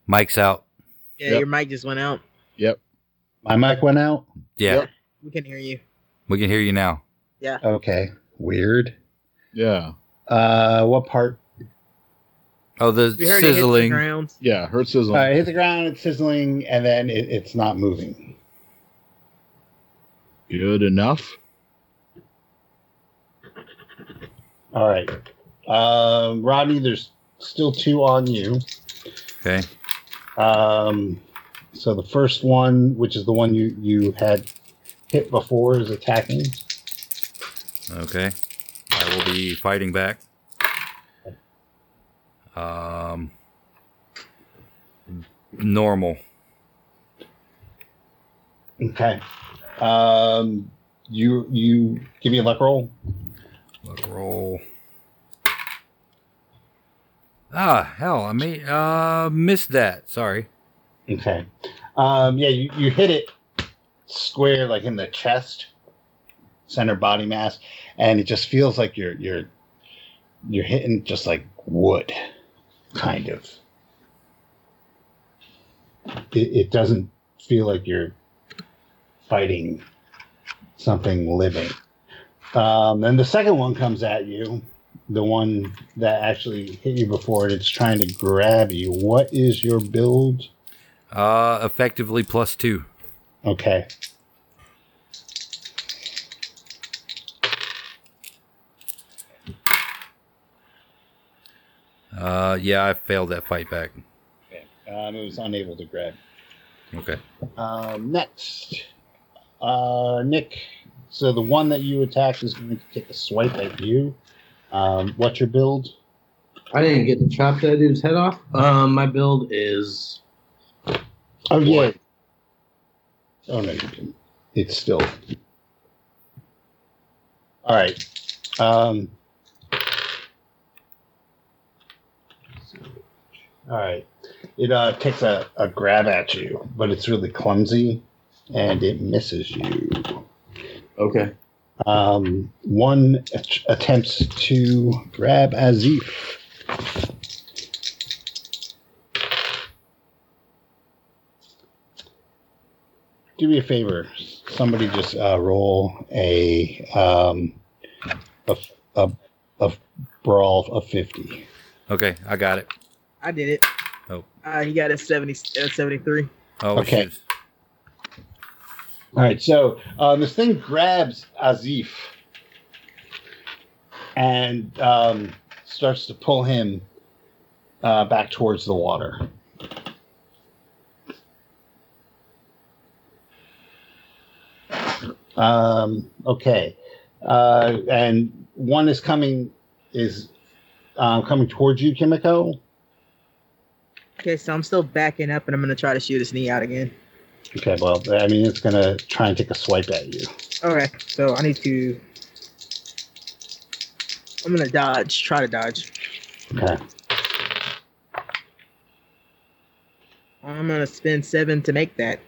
D: Mic's out.
B: Yeah,
E: Yep.
B: your mic just went out. Yep.
A: My mic went out.
D: Yeah,
E: Yep.
B: We can hear you.
D: we can hear you now. Yeah.
A: Okay, weird.
E: Yeah.
A: Uh, what part?
D: Oh, the
B: We heard it hit the
D: sizzling.
B: ground.
E: Yeah. Hurt sizzling.
A: Uh, it hit the ground. It's sizzling, and then it, it's not moving.
E: Good enough.
A: All right, um, Rodney. There's still two on you.
D: Okay.
A: Um, so the first one, which is the one you you had hit before, is attacking.
D: Okay. I will be fighting back. Um. Normal.
A: Okay. Um, you you give me a luck roll.
D: Luck roll. Ah, hell, I may uh missed that. Sorry.
A: Okay. Um, yeah, you, you hit it square, like in the chest, center body mass, and it just feels like you're you're you're hitting just like wood, kind of. It, it doesn't feel like you're fighting something living. Um, then the second one comes at you, the one that actually hit you before, and it's trying to grab you. What is your build?
D: Uh, effectively plus two.
A: Okay.
D: Uh, yeah, I failed that fight back.
A: Um, it was unable to grab.
D: Okay.
A: Um, next, uh, Nick. So the one that you attacked is going to take a swipe at you. Um, what's your build?
C: I didn't get to chop that dude's head off. Um, my build is
A: Oh yeah. Oh no, you didn't. It's still. All right. Um. All right. It uh, takes a, a grab at you, but it's really clumsy, and it misses you.
C: okay.
A: Um, one att- attempts to grab Azif. Do me a favor. Somebody just uh, roll a um, a, a, a brawl of fifty.
D: Okay, I got it.
B: I did it.
D: Oh.
B: Uh, he got a 70, uh, 73.
D: Oh,
A: Okay.
D: shoot.
A: All right, so um, this thing grabs Azif and um, starts to pull him uh, back towards the water. Um, okay, uh, and one is coming is um, coming towards you, Kimiko.
B: Okay, so I'm still backing up, and I'm gonna try to shoot his knee out again.
A: Okay, well, I mean, it's gonna try and take a swipe at you.
B: Okay, so I need to. I'm gonna dodge. Try to dodge.
A: Okay.
B: I'm gonna spend seven to make that.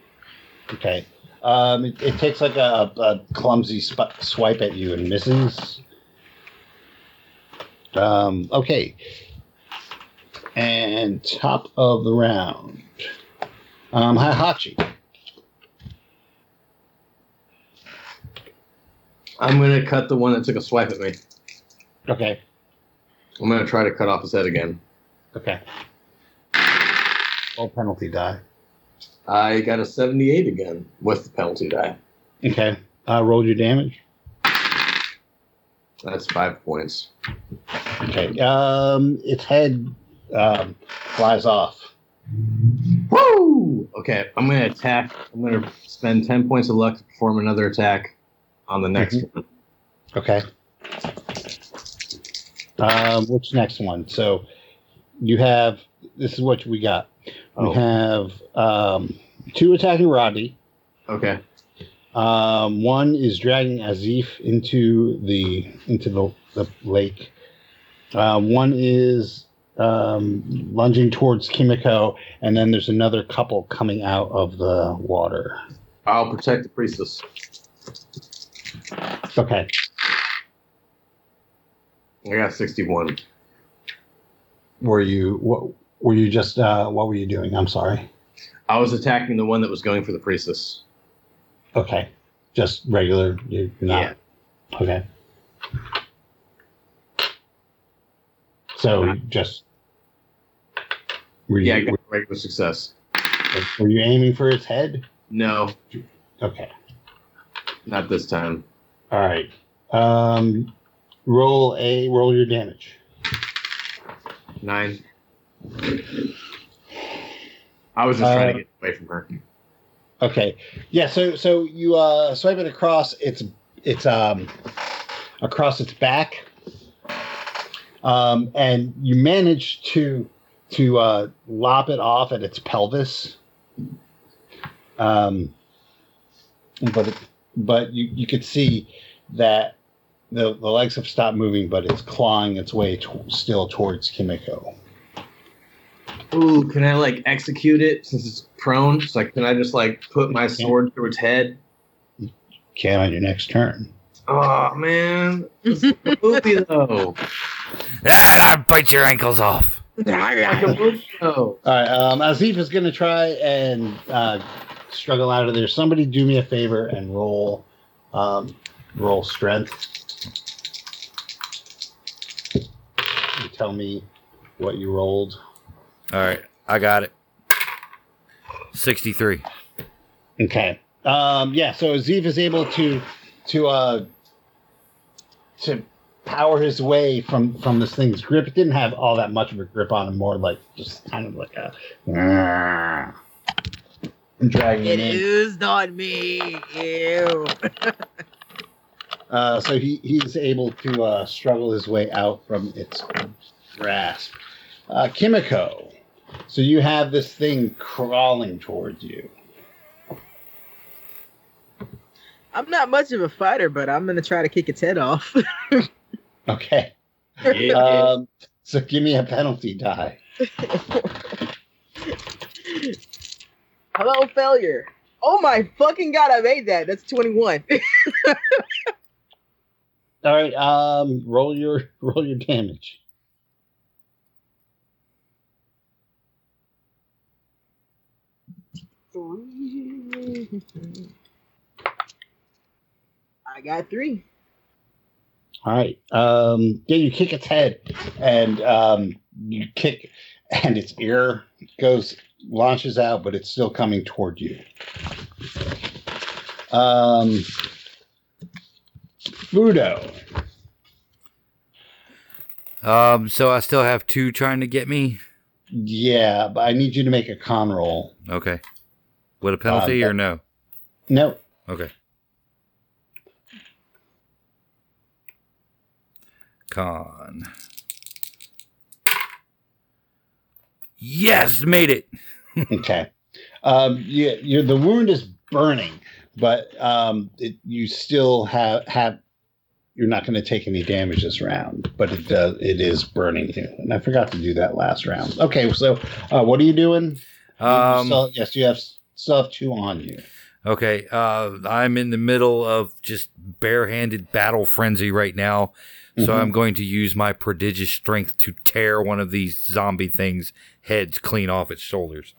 A: Okay. Um, it, it takes like a, a clumsy sp- swipe at you and misses. Um, okay. And top of the round. Um, Hachi.
C: I'm gonna cut the one that took a swipe at me.
A: Okay.
C: I'm gonna try to cut off his head again.
A: Okay. Roll penalty die.
C: I got a 78 again with the penalty die.
A: Okay. Uh, roll your damage.
C: That's five points.
A: Okay. Um, its head um, flies off.
C: Woo! Okay, I'm gonna attack. I'm gonna spend 10 points of luck to perform another attack on the next one.
A: Okay. Um, which next one? So you have this is what we got. We
C: Oh,
A: have um, two attacking Rodney.
C: okay.
A: Um, one is dragging Azif into the into the, the lake. Um, one is um, lunging towards Kimiko, and then there's another couple coming out of the water.
C: I'll protect the priestess.
A: Okay.
C: I got 61.
A: Were you what? Were you just uh, what were you doing? I'm sorry.
C: I was attacking the one that was going for the priestess.
A: Okay. Just regular. You're not. Okay. So just. Were you,
C: Yeah, I got regular success.
A: were you aiming for its head?
C: No,
A: Okay.
C: not this time.
A: All right. Um, roll a roll your damage.
C: Nine. I was just trying
A: Uh,
C: to get away from her.
A: Okay. Yeah. So so you uh, swipe it across its its um across its back, um, and you manage to to uh, lop it off at its pelvis. Um, but it, but you you could see that the the legs have stopped moving, but it's clawing its way to, still towards Kimiko.
C: Ooh, can I like execute it since it's prone? So like, can I just like put my sword through its head?
A: Can on your next turn.
C: Oh man, it's a movie though.
D: Ah, I'll bite your ankles off.
C: Like a movie though.
A: All right, um, Azif is going to try and uh, struggle out of there. Somebody do me a favor and roll, um, roll strength. You tell me what you rolled.
D: All right, I got it. 63.
A: Okay. Um, yeah. So Azif is able to to uh, to power his way from from this thing's grip. It didn't have all that much of a grip on him. More like just kind of like a and dragging
B: It
A: him in.
B: oozed on me. Ew.
A: Uh, so he he's able to uh, struggle his way out from its grasp. Uh, Kimiko. So you have this thing crawling towards you.
B: I'm not much of a fighter, but I'm gonna try to kick its head off.
A: Okay.
C: Yeah.
A: Um, so give me a penalty die.
B: Hello, failure. Oh my fucking god, I made that. That's 21.
A: All right. Um, roll your roll your damage.
B: I got three.
A: All right. Um, yeah, you kick its head, and um, you kick, and its ear goes launches out, but it's still coming toward you. Um, Fudo.
D: Um, so I still have two trying to get me.
A: Yeah, but I need you to make a con roll.
D: Okay. With a penalty
A: Uh,
D: or no?
A: No.
D: Okay. Con. Yes, made it.
A: Okay. Um, yeah, the wound is burning, but um, it, you still have have. You're not going to take any damage this round, but it does. It is burning you, and I forgot to do that last round. Okay, so uh, what are you doing?
D: Um,
A: still- yes, you have have two on you.
D: Okay, uh, I'm in the middle of just barehanded battle frenzy right now, so
A: Mhm.
D: I'm going to use my prodigious strength to tear one of these zombie things' heads clean off its shoulders.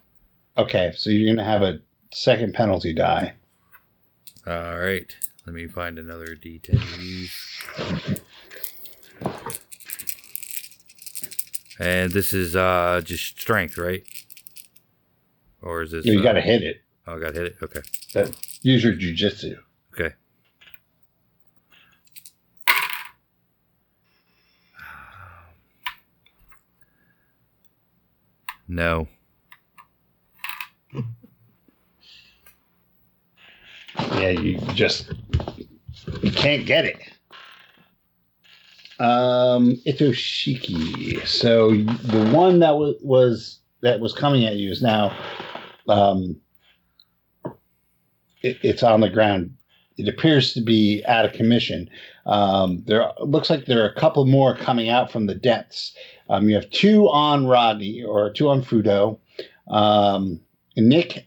A: Okay, so you're going to have a second penalty die.
D: All right, let me find another D10 to use. And this is uh, just strength, right? Or is this?
A: You
D: uh,
A: got to hit it.
D: Oh, I got to hit it. Okay.
A: That, use your jujitsu.
D: Okay. No.
A: Yeah, you just you can't get it. Um, Itoshiki. So the one that was was that was coming at you is now, um, it, it's on the ground. It appears to be out of commission. Um, there looks like there are a couple more coming out from the depths. Um, you have two on Rodney or two on Fudo. Um, Nick,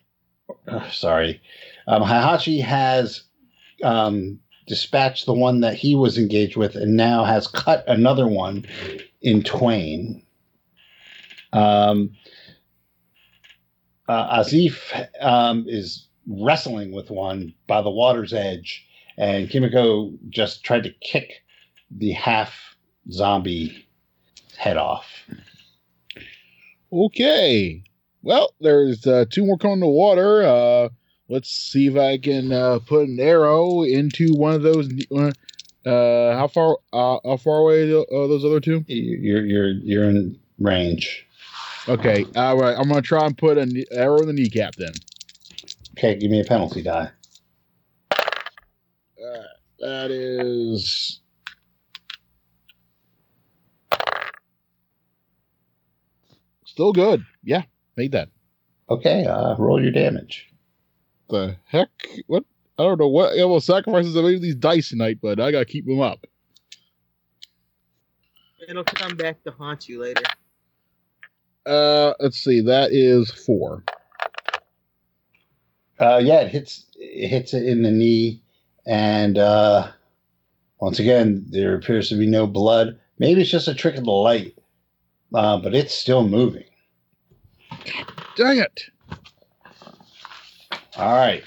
A: uh, sorry, um, Heihachi has um, dispatched the one that he was engaged with and now has cut another one in twain. Um, uh, Azif um, is wrestling with one by the water's edge, and Kimiko just tried to kick the half zombie head off.
E: Okay. Well, there's uh, two more coming to water. Uh, let's see if I can uh, put an arrow into one of those. Uh, uh, how far? Uh, how far away are those other two?
A: You're you're you're in range.
E: Okay. All right. I'm gonna try and put an arrow in the kneecap then.
A: Okay, give me a penalty die.
E: Uh, that is. Still good. Yeah, made that.
A: Okay, uh, roll your damage.
E: The heck? What? I don't know what level sacrifices I made with these dice tonight, but I gotta keep them up.
B: It'll come back to haunt you later.
E: Uh, let's see. That is four.
A: Uh, yeah, it hits it hits it in the knee, and uh, once again, there appears to be no blood. Maybe it's just a trick of the light, uh, but it's still moving.
E: Dang it!
A: All right.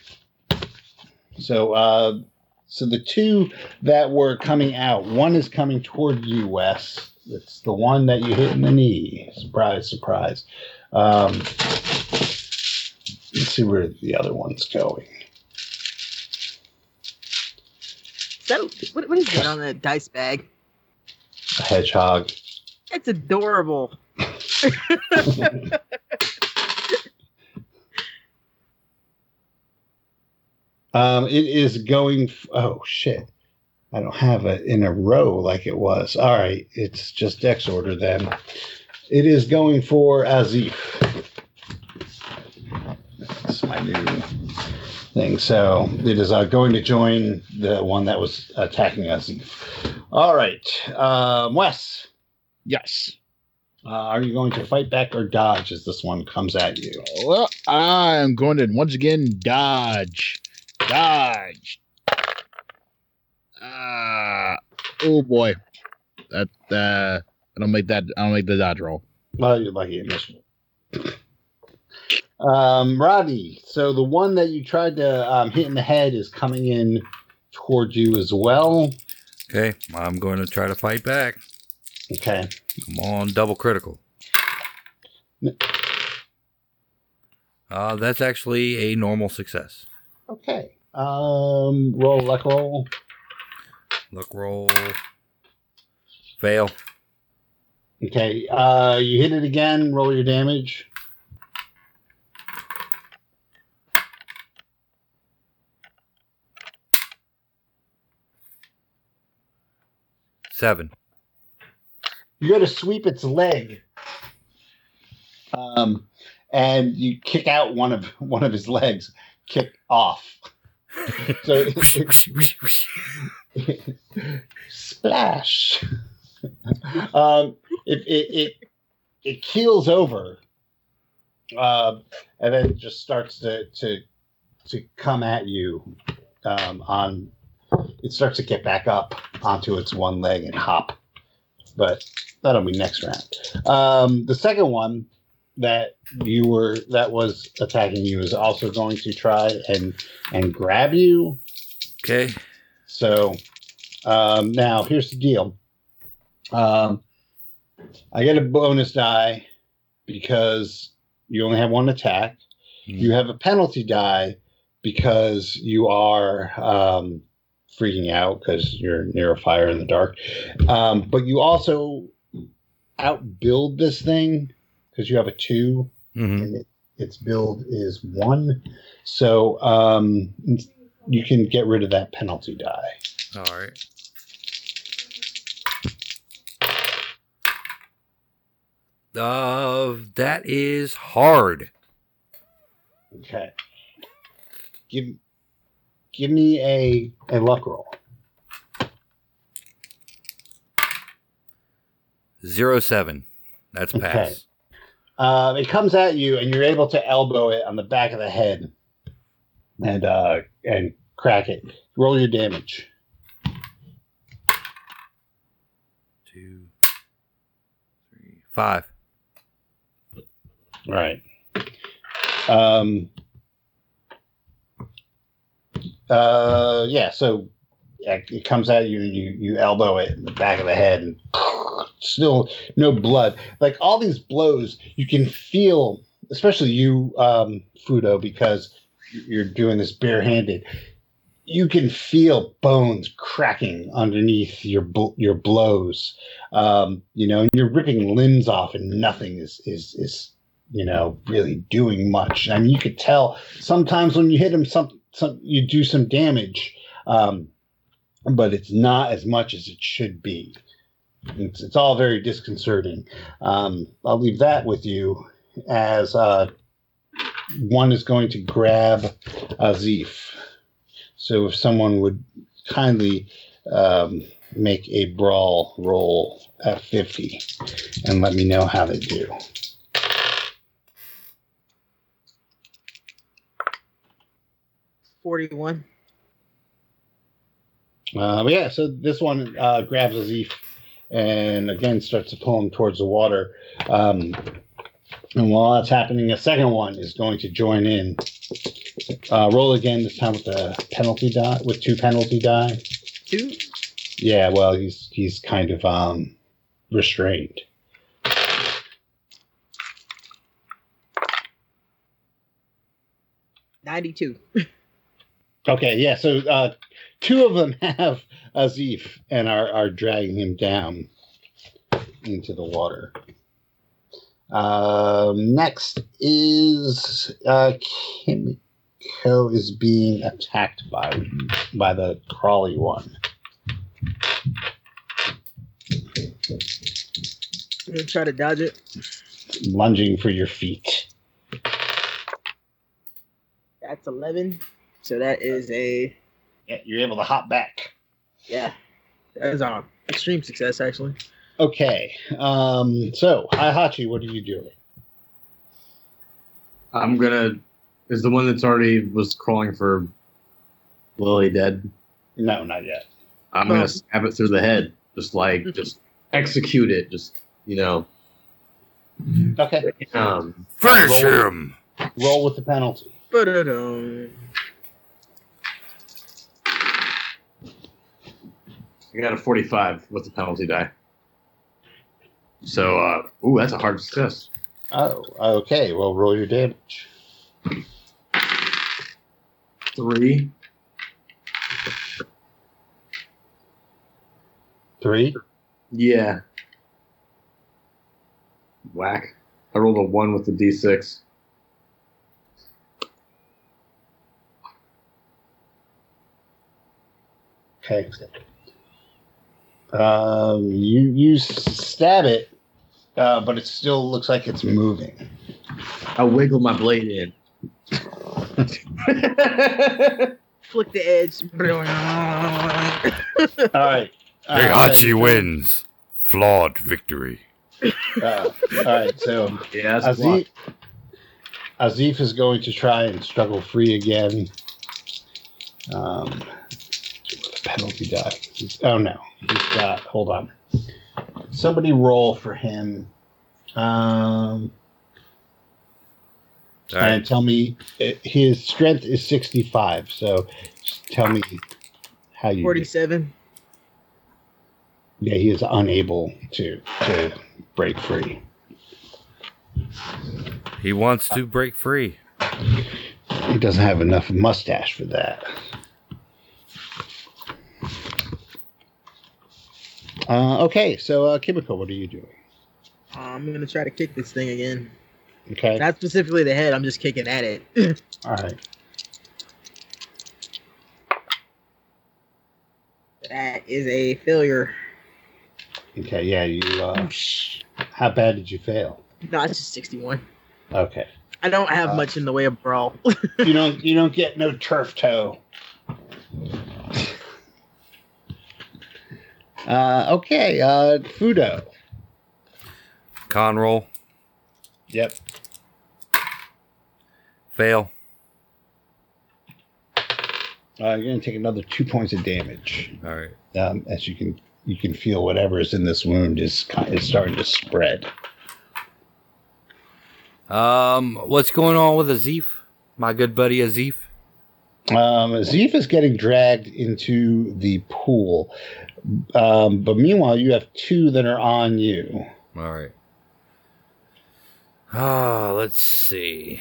A: So, uh, so the two that were coming out, one is coming toward you, Wes. It's the one that you hit in the knee. Surprise, surprise. Um, let's see where the other one's going.
B: So, what, what is that on the dice bag?
A: A hedgehog.
B: It's adorable.
A: Um, it is going. F- oh shit! I don't have it in a row like it was. All right, it's just Dex order then. It is going for Azif. That's my new thing. So it is uh, going to join the one that was attacking us. All right, um, Wes.
E: Yes.
A: Uh, are you going to fight back or dodge as this one comes at you?
E: Well, I'm going to once again dodge. Dodge. Ah. oh boy. That uh I don't make that I don't make the dodge roll.
A: Well, you're lucky missed. Um, Rodney, so the one that you tried to um, hit in the head is coming in toward you as well.
D: Okay, I'm going to try to fight back.
A: Okay.
D: Come on, double critical. Uh, that's actually a normal success.
A: Okay. Um, roll luck roll.
D: Luck roll. Fail.
A: Okay. Uh, you hit it again. Roll your damage.
D: Seven.
A: You go to sweep its leg. Um, and you kick out one of one of his legs. Kick off. So splash. um, it, it it it keels over, uh, and then just starts to to to come at you. Um, on it starts to get back up onto its one leg and hop, but that'll be next round. Um, the second one that you were that was attacking you is also going to try and and grab you.
D: okay.
A: So um, now here's the deal. Um, I get a bonus die because you only have one attack. You have a penalty die because you are um, freaking out because you're near a fire in the dark. Um, but you also outbuild this thing because you have a two
D: hmm
A: and it, its build is one. So um, you can get rid of that penalty die.
D: All right. Uh, that is hard.
A: Okay. Give give me a a luck roll.
D: Zero seven. That's
A: Okay.
D: pass.
A: Uh, it comes at you, and you're able to elbow it on the back of the head, and uh, and crack it. Roll your damage.
D: Two, three, five.
A: Right. Um. Uh. Yeah. So it comes at you, and you you elbow it in the back of the head, and still no blood. Like all these blows, you can feel, especially you, um, Fudo, because you're doing this barehanded. You can feel bones cracking underneath your your blows. Um, you know, and you're ripping limbs off, and nothing is is is you know really doing much. I mean, you could tell sometimes when you hit him, some some you do some damage, um, but it's not as much as it should be. It's, it's all very disconcerting. Um, I'll leave that with you as uh, one is going to grab Azif. So if someone would kindly um, make a brawl roll at 50 and let me know how they do.
B: 41.
A: Uh, but yeah, so this one uh, grabs Azif and again starts to pull him towards the water. Um, and while that's happening, a second one is going to join in. Uh, roll again, this time with a penalty die, with two penalty die.
B: Two.
A: Yeah, well, he's he's kind of um, restrained.
B: Ninety-two.
A: Okay, yeah. So uh, two of them have Azif and are, are dragging him down into the water. Um, next is uh, Kimiko is being attacked by by the crawly one.
B: I'm gonna try to dodge it.
A: lunging for your feet.
B: That's eleven. So that is a
A: Yeah, you're able to hop back.
B: yeah. That is a extreme success actually.
A: Okay. Um, so, Heihachi, what are you doing?
C: I'm gonna. Is the one that's already was crawling for Lily dead?
A: No, not yet.
C: I'm
B: Oh.
C: gonna stab it through the head, just like just execute it, just you know.
A: Okay.
C: Um,
D: Finish
A: roll-
D: him.
A: Roll with the penalty.
B: Ba-da-dum.
C: I got a 45 with the penalty die. So, uh, ooh, that's a hard success.
A: Oh, okay. Well, roll your damage.
C: Three.
A: Three.
C: Yeah. Whack. I rolled a one with the d6.
A: Okay. Um, you you stab it, uh, but it still looks like it's moving.
C: I wiggle my blade in.
B: Flick the edge.
A: All right. Uh,
D: Heihachi wins. Flawed victory.
A: Uh, all right. So
C: yeah, that's a.
A: Azif, Azif is going to try and struggle free again. Um, penalty die. Oh no, he's got. Hold on. Somebody roll for him. Um,
D: All right.
A: and tell me uh, his strength is sixty-five. So just tell me how you.
B: Forty-seven.
A: Yeah, he is unable to to break free.
D: He wants to break free.
A: He doesn't have enough mustache for that. Uh, okay, so uh, Kimiko, what are you doing?
B: Uh, I'm gonna try to kick this thing again.
A: Okay,
B: Not specifically the head. I'm just kicking at it.
A: all right.
B: that is a failure.
A: Okay, yeah, you. Uh, how bad did you fail?
B: No, it's just 61.
A: Okay,
B: I don't have
A: Uh,
B: much in the way of brawl.
A: you don't you don't get no turf toe. Uh, okay, uh, Fudo.
D: Con roll.
A: Yep.
D: Fail.
A: Uh, you're gonna take another two points of damage.
D: All right.
A: um, as you can you can feel whatever is in this wound is kind is starting to spread.
D: Um, what's going on with Azif? My good buddy Azif.
A: Um, Zeph is getting dragged into the pool, um, but meanwhile you have two that are on you.
D: All right. Ah, let's see.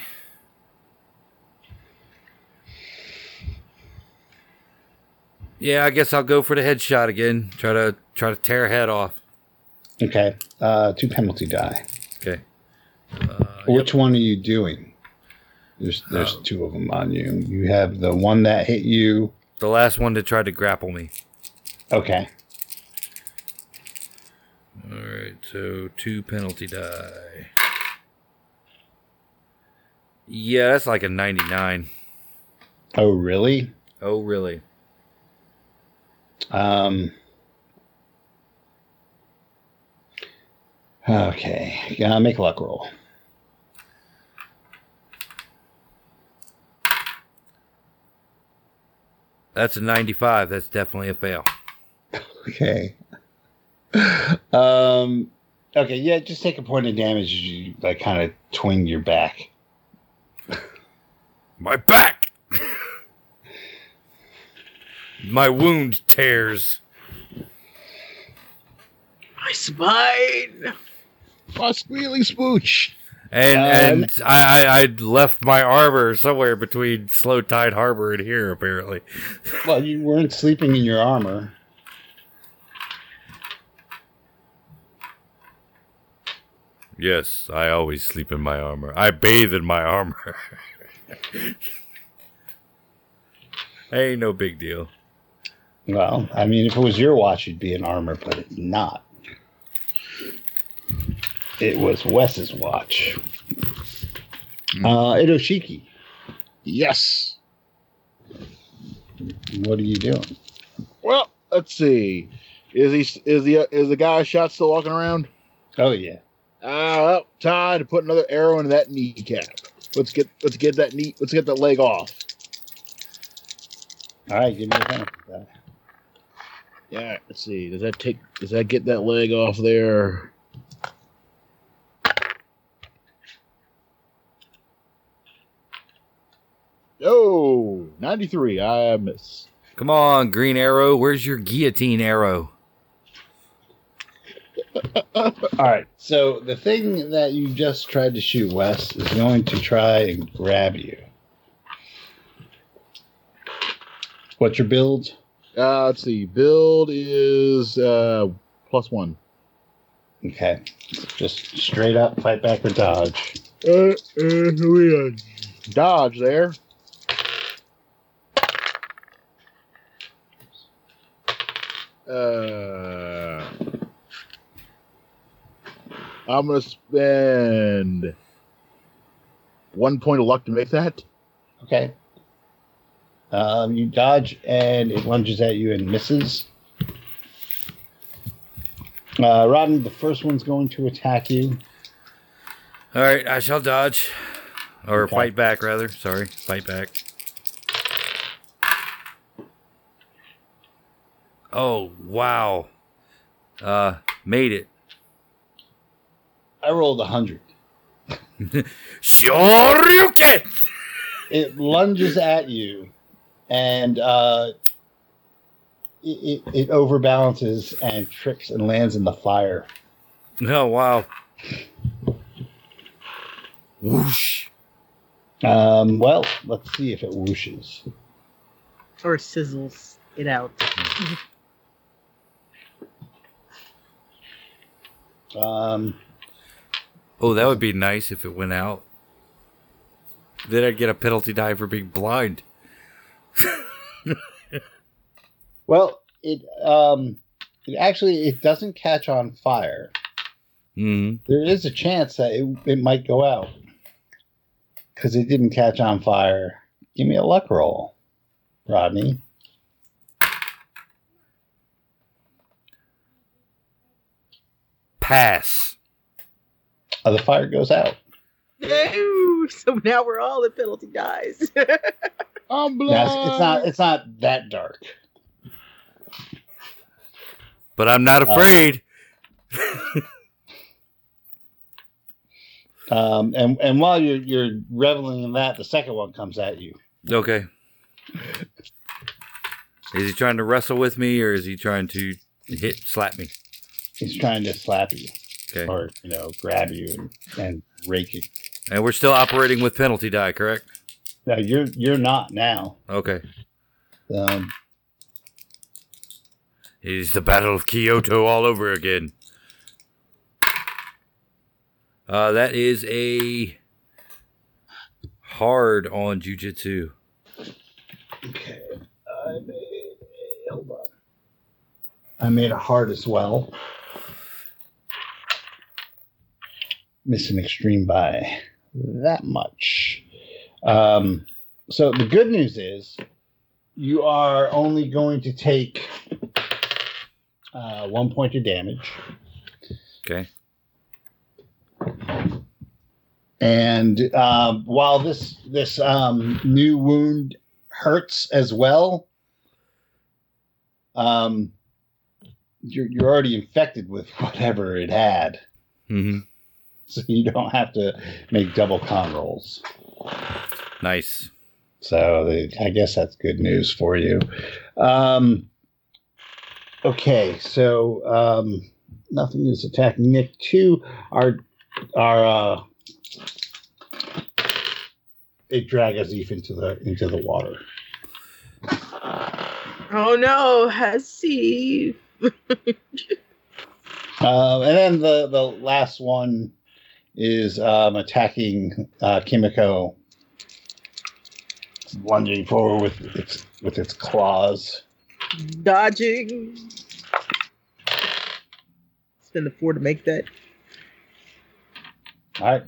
D: Yeah, I guess I'll go for the headshot again. Try to try to tear a head off.
A: Okay, uh, two penalty die.
D: Okay. Uh,
A: Which one are you doing? There's there's
D: Um,
A: two of them on you. You have the one that hit you.
D: the last one to try to grapple me.
A: Okay,
D: All right, so two penalty die. Yeah, that's like a 99.
A: oh really?
D: Oh, really?
A: Um. Okay, yeah, make a luck roll.
D: That's a 95. That's definitely a fail.
A: Okay. Um. Okay. Yeah. Just take a point of damage as you like kind of twing your back.
D: My back! My wound tears.
B: My spine.
E: My squealy spooch.
D: And
A: Uh,
D: and I, I I left my armor somewhere between Slow Tide Harbor and here apparently.
A: Well, you weren't sleeping in your armor.
D: Yes, I always sleep in my armor. I bathe in my armor. Ain't no big deal.
A: Well, I mean, if it was your watch, you'd be in armor, but it's not. It was Wes's watch. Uh, Itoshiki,
E: Yes.
A: what are you doing?
E: Well, let's see. Is he is the is the guy shot still walking around?
A: Oh yeah.
E: Ah, well, time to put another arrow into that kneecap. Let's get let's get that knee let's get that leg off.
A: All right, give me a hand.
E: Yeah, let's see. Does that take does that get that leg off there? Oh, 93. I miss.
D: Come on, Green Arrow. Where's your guillotine arrow?
A: All right. So the thing that you just tried to shoot, Wes, is going to try and grab you. What's your build?
E: Uh, let's see. Build is uh plus one.
A: Okay. Just straight up fight back or dodge.
E: Uh, uh, we uh, dodge there. Uh, I'm gonna spend one point of luck to make that.
A: Okay. Um, you dodge and it lunges at you and misses. Uh, Rodney, the first one's going to attack you.
D: All right, I shall dodge. Or
A: Okay.
D: fight back, rather. Sorry, fight back. Oh, wow. Uh, made it.
A: I rolled a hundred.
D: Shoryuken!
A: It lunges at you, and uh, it, it, it overbalances and trips and lands in the fire.
D: Oh, wow. Whoosh.
A: Um, well, let's see if it whooshes.
B: Or sizzles it out.
A: Um,
D: Oh, that would be nice if it went out. Then I'd get a penalty die for being blind.
A: well, it um, it actually it doesn't catch on fire.
D: hmm
A: There is a chance that it, it might go out because it didn't catch on fire. Give me a luck roll, Rodney.
D: Pass.
A: Uh, the fire goes out.
B: No! So now we're all at penalty dies.
E: I'm blind.
A: Now, it's, it's not it's not that dark.
D: But I'm not afraid.
A: Um, and and while you're you're reveling in that, the second one comes at you.
D: Okay. Is he trying to wrestle with me or is he trying to hit slap me?
A: He's trying to slap you
D: Okay.
A: or you know grab you and, and rake you.
D: And we're still operating with penalty die, correct?
A: No, you're you're not now.
D: Okay.
A: Um,
D: It is the Battle of Kyoto all over again. Uh, that is a hard on jujitsu.
A: okay. I made a, hold on. I made a heart as well. Missing extreme by that much. Um, so the good news is you are only going to take uh, one point of damage.
D: Okay.
A: And um, while this this um, new wound hurts as well, um, you're you're already infected with whatever it had,
D: hmm
A: so you don't have to make double con rolls.
D: Nice.
A: So the, I guess that's good news for you. Um, okay, so um, nothing is attacking Nick. Two our our uh, they drag Azif into the into the water.
B: Oh no, Hasif.
A: Um, and then the the last one is um, attacking uh, Kimiko, lunging forward with its with its claws.
B: Dodging. Spend the four to make that.
A: All right,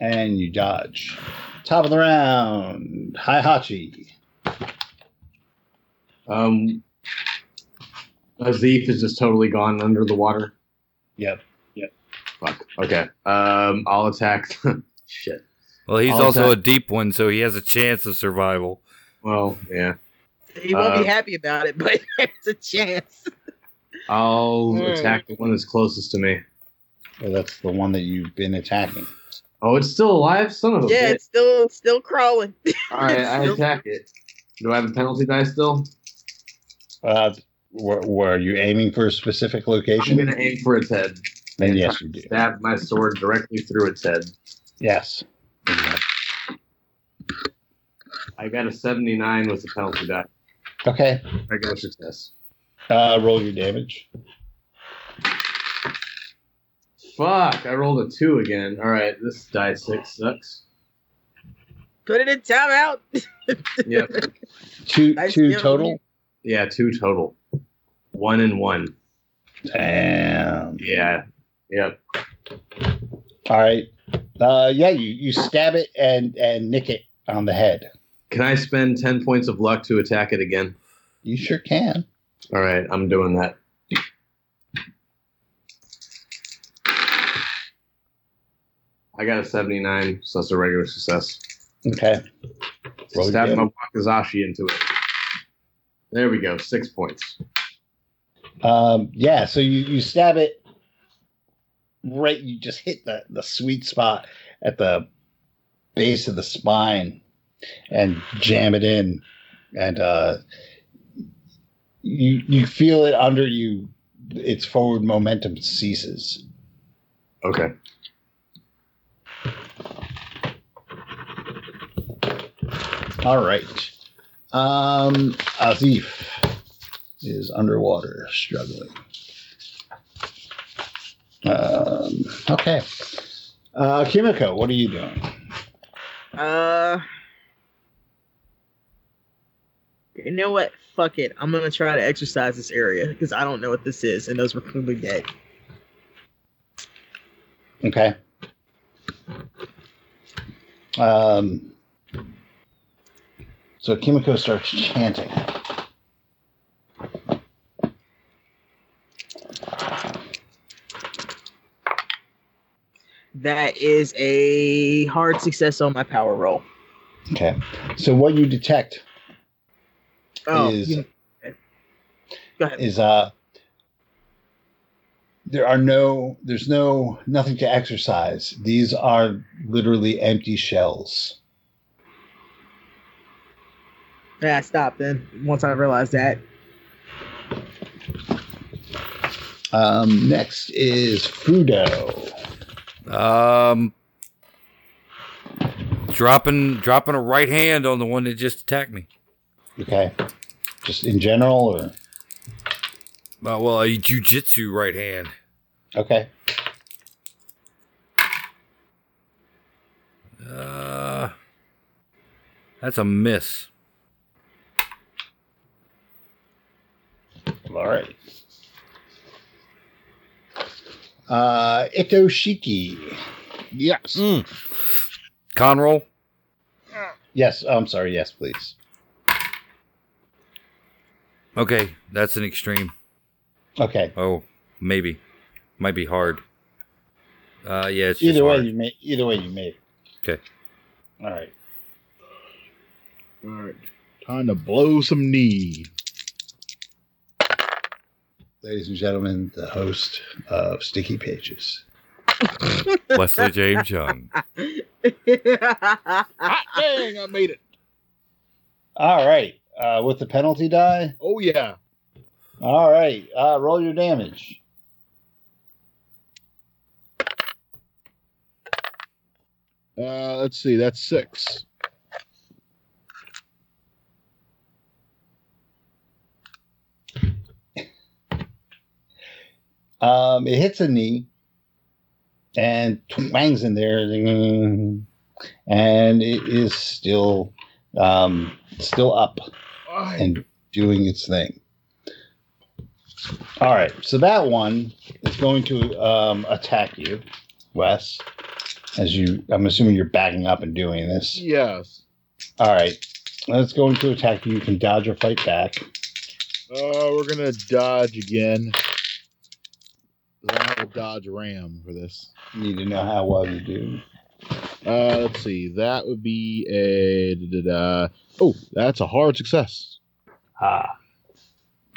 A: and you dodge. Top of the round, Heihachi.
C: Um, Azif is just totally gone under the water.
A: Yep.
C: Fuck. Okay. Um, I'll attack. Shit.
D: Well, he's
C: I'll
D: also
C: attack-
D: a deep one, so he has a chance of survival.
C: Well, yeah.
B: He won't
C: Uh,
B: be happy about it, but there's a chance.
C: I'll
B: Hmm.
C: attack the one that's closest to me.
A: Well, that's the one that you've been attacking.
C: Oh, it's still alive, son of a
B: yeah,
C: bitch.
B: it's still still crawling.
C: All right, I attack it. Do I have a penalty die still?
A: Uh, were, were you aiming for a specific location?
C: I'm
A: location?
C: gonna aim for its head.
A: Then
C: and
A: yes,
C: try
A: you do.
C: Stab my sword directly through its head.
A: Yes.
C: I got a 79 with the penalty die.
A: Okay.
C: I got a success.
A: Uh, roll your damage.
C: Fuck! I rolled a two again. All right, this die six sucks.
B: Put it in timeout.
C: Yep.
A: Two
B: Nice
A: two
B: deal.
A: total.
C: Yeah, two total. One and one.
A: Damn.
C: Yeah. Yep.
A: All right. Uh, yeah, you, you stab it and and nick it on the head.
C: Can I spend 10 points of luck to attack it again?
A: You sure can.
C: All right, I'm doing that. I got a 79, so that's a regular success.
A: Okay. Roll your
C: Stab my
A: damage.
C: wakizashi into it. There we go, six points.
A: Um, yeah, so you, you stab it right, you just hit the, the sweet spot at the base of the spine and jam it in. And uh, you, you feel it under you, its forward momentum ceases.
C: Okay.
A: All right. Um, Azif is underwater, struggling. Um, okay. Uh, Kimiko, what are you doing?
B: Uh, you know what? Fuck it. I'm gonna try to exorcise this area because I don't know what this is, and those were clearly dead.
A: Okay. Um, so Kimiko starts chanting.
B: That is a hard success on my power roll.
A: Okay. So what you detect
B: Oh,
A: is
B: you- ahead.
A: is uh there are no there's no nothing to exorcise these are literally empty shells
B: Yeah, stop then. Once I realized that.
A: um next is fudo
D: Um, dropping dropping a right hand on the one that just attacked me.
A: okay just in general or
D: Uh, well, a jujitsu right hand.
A: okay
D: Uh, that's a miss.
A: all right uh itoshiki
E: Yes.
D: Mm. Con roll.
A: yes i'm sorry yes please
D: Okay, that's an extreme.
A: okay
D: Oh, maybe, might be hard. Uh, yeah, it's just
A: either way
D: hard.
A: you made either way you made.
D: Okay.
A: all right
E: All right. Time to blow some knee.
A: Ladies and gentlemen, the host of Sticky Pages.
D: Leslie James Young.
E: Hot dang, I made it.
A: All right. Uh, with the penalty die.
E: Oh yeah.
A: All right. Uh, roll your damage.
E: Uh, let's see. That's six.
A: Um, it hits a knee and twangs in there, and it is still um, still up and doing its thing. All right, so that one is going to um, attack you, Wes. As you, I'm assuming you're backing up and doing this.
E: Yes.
A: All right, it's going to attack you. You can dodge or fight back.
E: Uh, we're gonna dodge again. I will dodge ram for this.
A: Need to know how well you do.
E: Uh, let's see. That would be a. Da, da, da. Oh, that's a hard success.
A: Ah.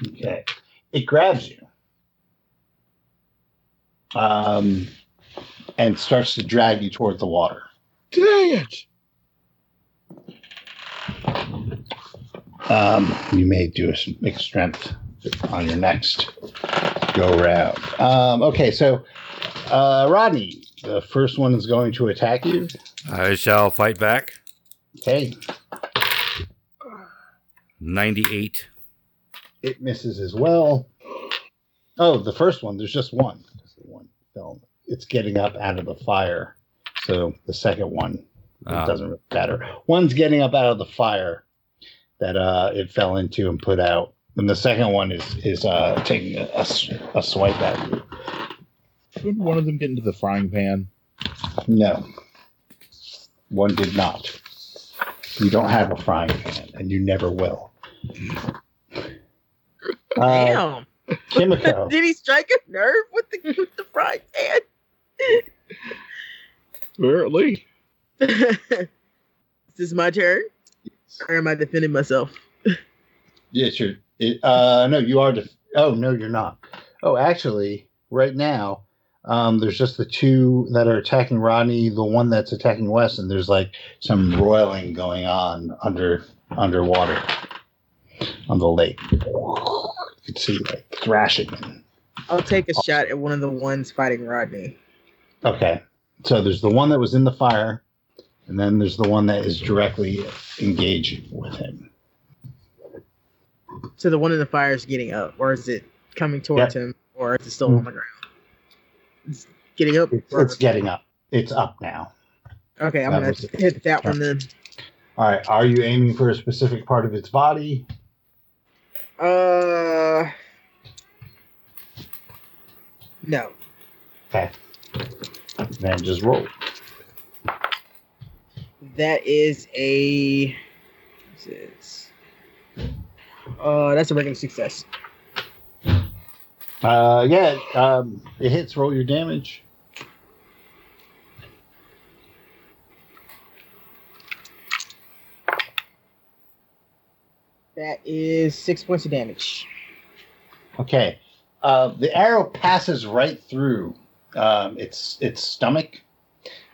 A: Okay. It grabs you. Um, and starts to drag you toward the water.
E: Dang it!
A: Um, you may do a s- make strength on your next go round. Um, okay, so uh, Rodney, the first one is going to attack you.
D: I shall fight back.
A: Okay,
D: 98.
A: it misses as well. Oh, the first one. There's just one. The one fell. It's getting up out of the fire. So the second one it
D: Ah.
A: doesn't really matter. One's getting up out of the fire that uh, it fell into and put out, and the second one is is uh, taking a swipe at you.
E: Did one of them get into the frying pan?
A: No, one did not. You don't have a frying pan, and you never will. Uh,
B: Damn.
A: Kimiko.
B: Did he strike a nerve with the with the frying pan?
E: Apparently.
B: Is this my turn? Or am I defending myself?
A: Yes, you're. It, uh, no, you are. Def- oh no, you're not. Oh, actually, right now, um, there's just the two that are attacking Rodney. The one that's attacking Wes, and there's like some roiling going on under underwater on the lake. You can see like thrashing.
B: I'll take a shot at one of the ones fighting Rodney.
A: Okay, so there's the one that was in the fire, and then there's the one that is directly engaging with him.
B: So the one in the fire is getting up, or is it coming towards him, or is it still on the ground? It's getting up.
A: It's, it's getting up. It's up now.
B: okay, I'm
A: that
B: gonna hit that one then.
A: All right. Are you aiming for a specific part of its body?
B: Uh, no.
A: Okay. Then just roll.
B: That is a. This? Uh, that's a regular success.
A: Uh, yeah. Um, it hits. Roll your damage.
B: That is six points of damage.
A: Okay. Uh, the arrow passes right through um, its its stomach,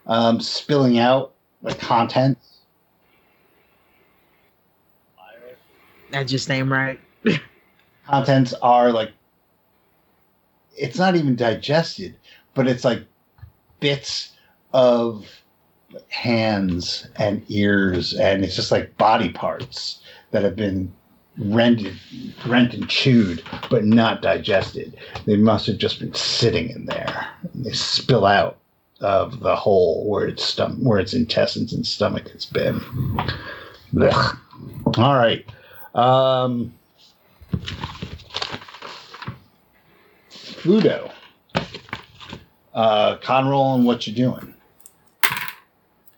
A: um, spilling out the contents.
B: That just ain't right.
A: Contents are like. It's not even digested, but it's like bits of hands and ears, and it's just like body parts that have been rented, rent and chewed, but not digested. They must have just been sitting in there. They spill out of the hole where its stom- where its intestines and stomach has been. All right. Um, Fudo. Uh, Conroll and what you doing?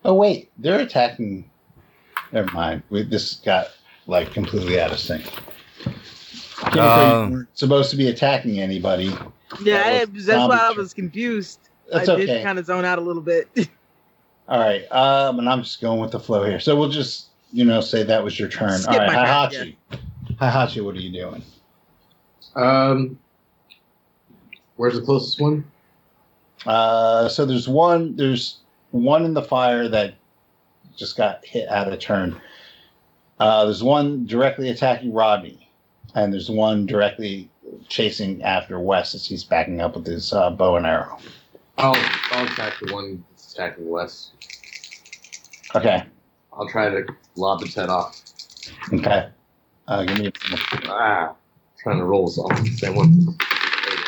A: Oh wait, they're attacking. Never mind. We, this got like completely out of sync. Kimiko, you
D: Um,
A: weren't supposed to be attacking anybody.
B: Yeah,
A: That was
B: that's why I was confused.
A: That's
B: I
A: okay.
B: did kind of zone out a little bit.
A: All right. Um, and I'm just going with the flow here. So we'll just, you know, say that was your turn.
B: Skip
A: All right,
B: my turn,
A: Heihachi. Heihachi, what are you doing?
C: Um, Where's the closest one?
A: Uh, so there's one. There's one in the fire that just got hit out of turn. Uh, there's one directly attacking Rodney, and there's one directly chasing after Wes as he's backing up with his uh, bow and arrow.
C: I'll I'll attack the one that's attacking Wes.
A: Okay.
C: I'll try to lob its head off.
A: Okay. Uh, give me.
C: Ah, trying to roll this off same one. There you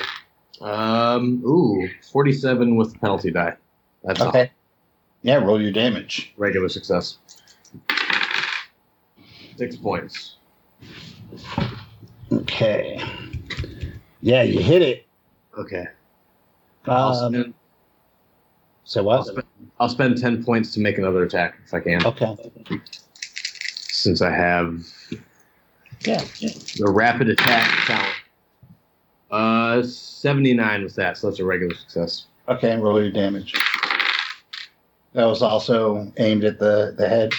C: go. Um, ooh, 47 with penalty die. That's a
A: Okay. Yeah, roll your damage.
C: regular success. Six points.
A: Okay. Yeah, you hit it.
C: Okay. I'll,
A: Um,
C: spend,
A: so
C: I'll,
A: what?
C: spend, I'll spend 10 points to make another attack if I can,
A: Okay.
C: since I have
A: Yeah. yeah.
C: the rapid attack talent. Uh, 79 was that, so that's a regular success.
A: Okay, and roll your damage. That was also aimed at the the head.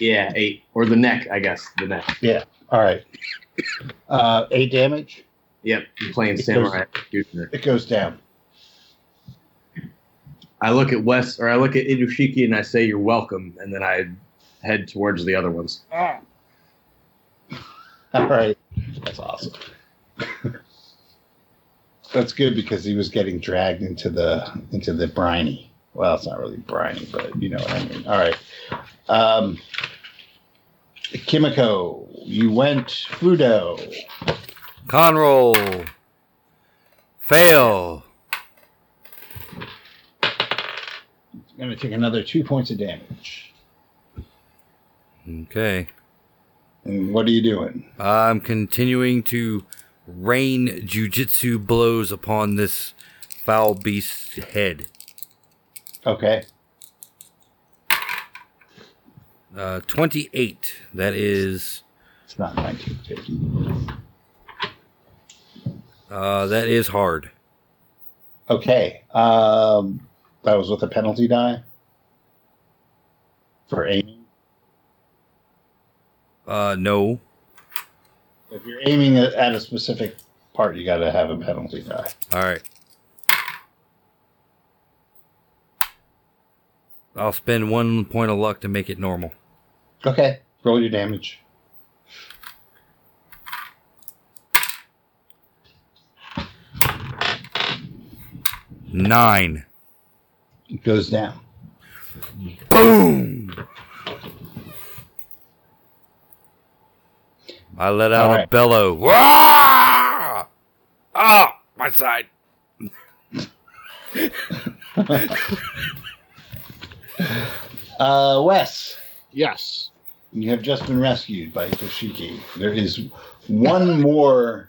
C: Yeah, eight. Or the neck, I guess. The neck. Yeah.
A: All right. Uh, eight damage.
C: Yep, I'm playing
A: It goes-
C: Samurai Executioner.
A: It goes down.
C: I look at Wes, or I look at Itoshiki and I say, You're welcome, and then I head towards the other ones.
B: Ah,
A: All right. That's awesome. That's good because he was getting dragged into the into the briny. Well, it's not really briny, but you know what I mean. All right. Um, Kimiko, you went Fudo.
D: Con roll. Fail.
A: Going to take another two points of damage.
D: Okay.
A: And what are you doing?
D: I'm continuing to rain jujitsu blows upon this foul beast's head.
A: Okay.
D: Uh, 28. That is.
A: It's not 1950.
D: Uh, that is hard.
A: Okay. Um, that was with a penalty die for aiming.
D: Uh, no.
A: If you're aiming at at a specific part, you got to have a penalty die.
D: All right. I'll spend one point of luck to make it normal.
A: Okay. Roll your damage.
D: Nine.
A: It goes down.
D: Boom! I let out
A: All
D: a bellow. Wah! Ah, my side.
A: Uh, Wes,
E: Yes.
A: you have just been rescued by Toshiki. There is one more.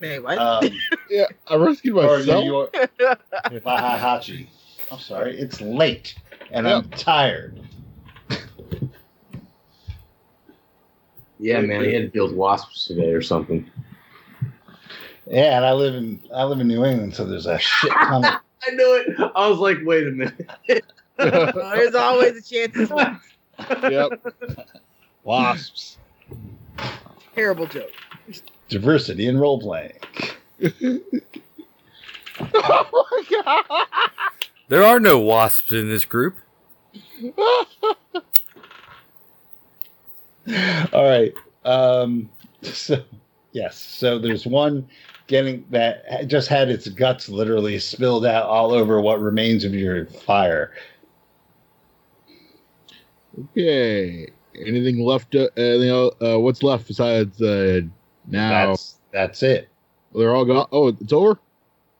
B: wait, what?
A: Um,
E: Yeah, I rescued
A: or
E: myself.
A: your Bahahachi. I'm sorry, it's late and I'm tired.
C: Yeah, man, he had to build wasps today or something.
A: Yeah, and I live in I live in New England, so there's a shit ton of.
C: I knew it. I was like, wait a minute.
B: There's always a chance.
E: yep. Wasps.
B: Terrible joke.
A: diversity in role playing.
E: oh my god.
D: There are no wasps in this group.
A: All right. Um, so yes, so there's one getting that just had its guts literally spilled out all over what remains of your fire.
E: Okay. Anything left? Uh, anything else, uh, what's left besides uh, now?
A: That's that's it.
E: They're all gone. Oh, it's over.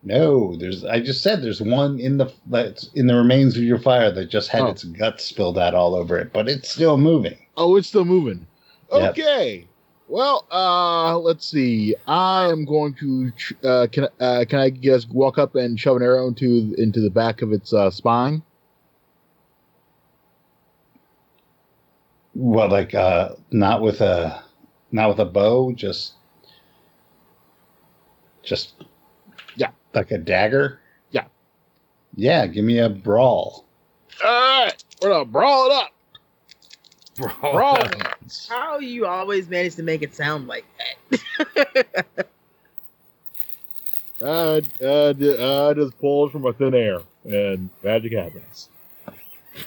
A: No, there's. I just said there's one in the that's in the remains of your fire that just had
E: Oh.
A: its guts spilled out all over it, but it's still moving.
E: Oh, it's still moving.
A: Yep.
E: Okay. Well, uh, let's see. I am going to. Uh, can uh, can I just walk up and shove an arrow into into the back of its uh, spine?
A: Well, like uh, not with a not with a bow, just just. Like a dagger.
E: Yeah.
A: Yeah, give me a brawl.
E: All right, we're gonna brawl it up. Brawl.
B: How you always manage to make it sound like that?
E: Uh, uh, d- uh, just pulled from a thin air, and magic happens.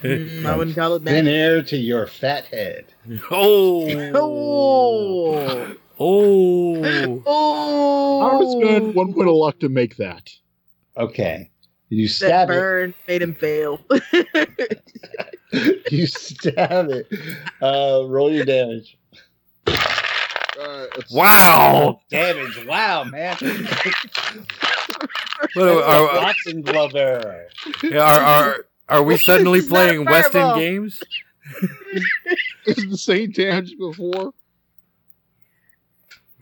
B: Mm, I wouldn't call it
A: Thin
B: that.
A: air to your fat head.
D: Oh.
B: Oh.
D: Oh.
B: Oh.
E: I would spend one point of luck to make that.
A: Okay. You
B: That
A: stab it.
B: burn made him fail.
A: You stab it. Uh, roll your damage.
E: Uh,
D: Wow.
A: Damage. Wow, man.
D: What are, are,
A: Boxing glover.
D: are, are, are we suddenly playing Western
B: fireball.
D: games?
E: Is the same damage before?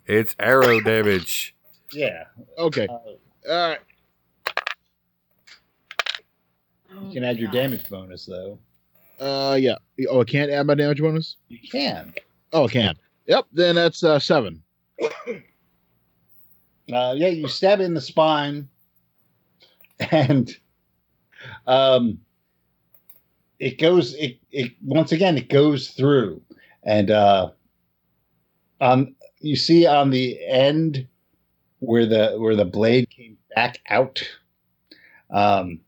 D: It's arrow damage.
A: Yeah.
E: Okay.
A: Uh,
E: All right.
A: you can add your damage bonus though.
E: Uh, yeah. Oh, I can't add my damage bonus.
A: You can.
E: Oh, I can. Yep. Then that's uh, seven.
A: Uh, yeah, you stab in the spine, and um, it goes. It it once again it goes through, and uh, um, you see on the end where the where the blade came back out, um,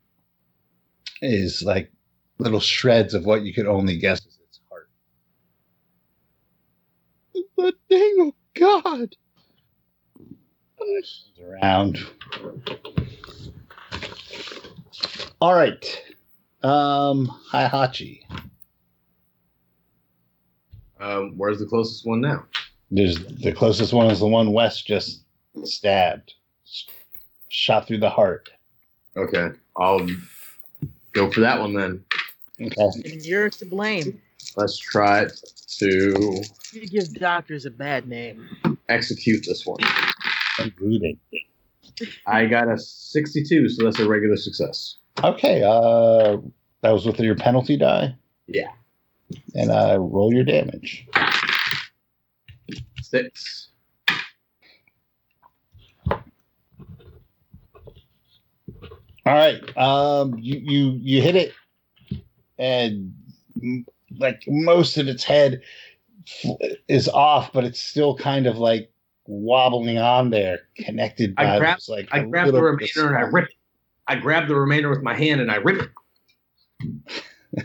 A: is like little shreds of what you could only guess is its heart.
E: The dang oh God.
A: Around. All right. Um, Heihachi.
C: Um, where's the closest one now?
A: There's the closest one is the one West just stabbed, shot through the heart.
C: Okay, I'll go for that one then.
A: Okay.
B: And you're to blame.
C: Let's try to
B: You give doctors a bad name.
C: execute this one.
A: And breathing.
C: I got a 62, so that's a regular success.
A: Okay. Uh, that was with your penalty die.
C: Yeah.
A: And uh, roll your damage.
C: Six.
A: All right. Um, you you you hit it, and like most of its head is off, but it's still kind of like wobbling on there, connected
C: I
A: by
C: grab-
A: those, like
C: I
A: a
C: grab the
A: little bit of
C: remainder and I rip it. I grab the remainder with my hand and I rip it.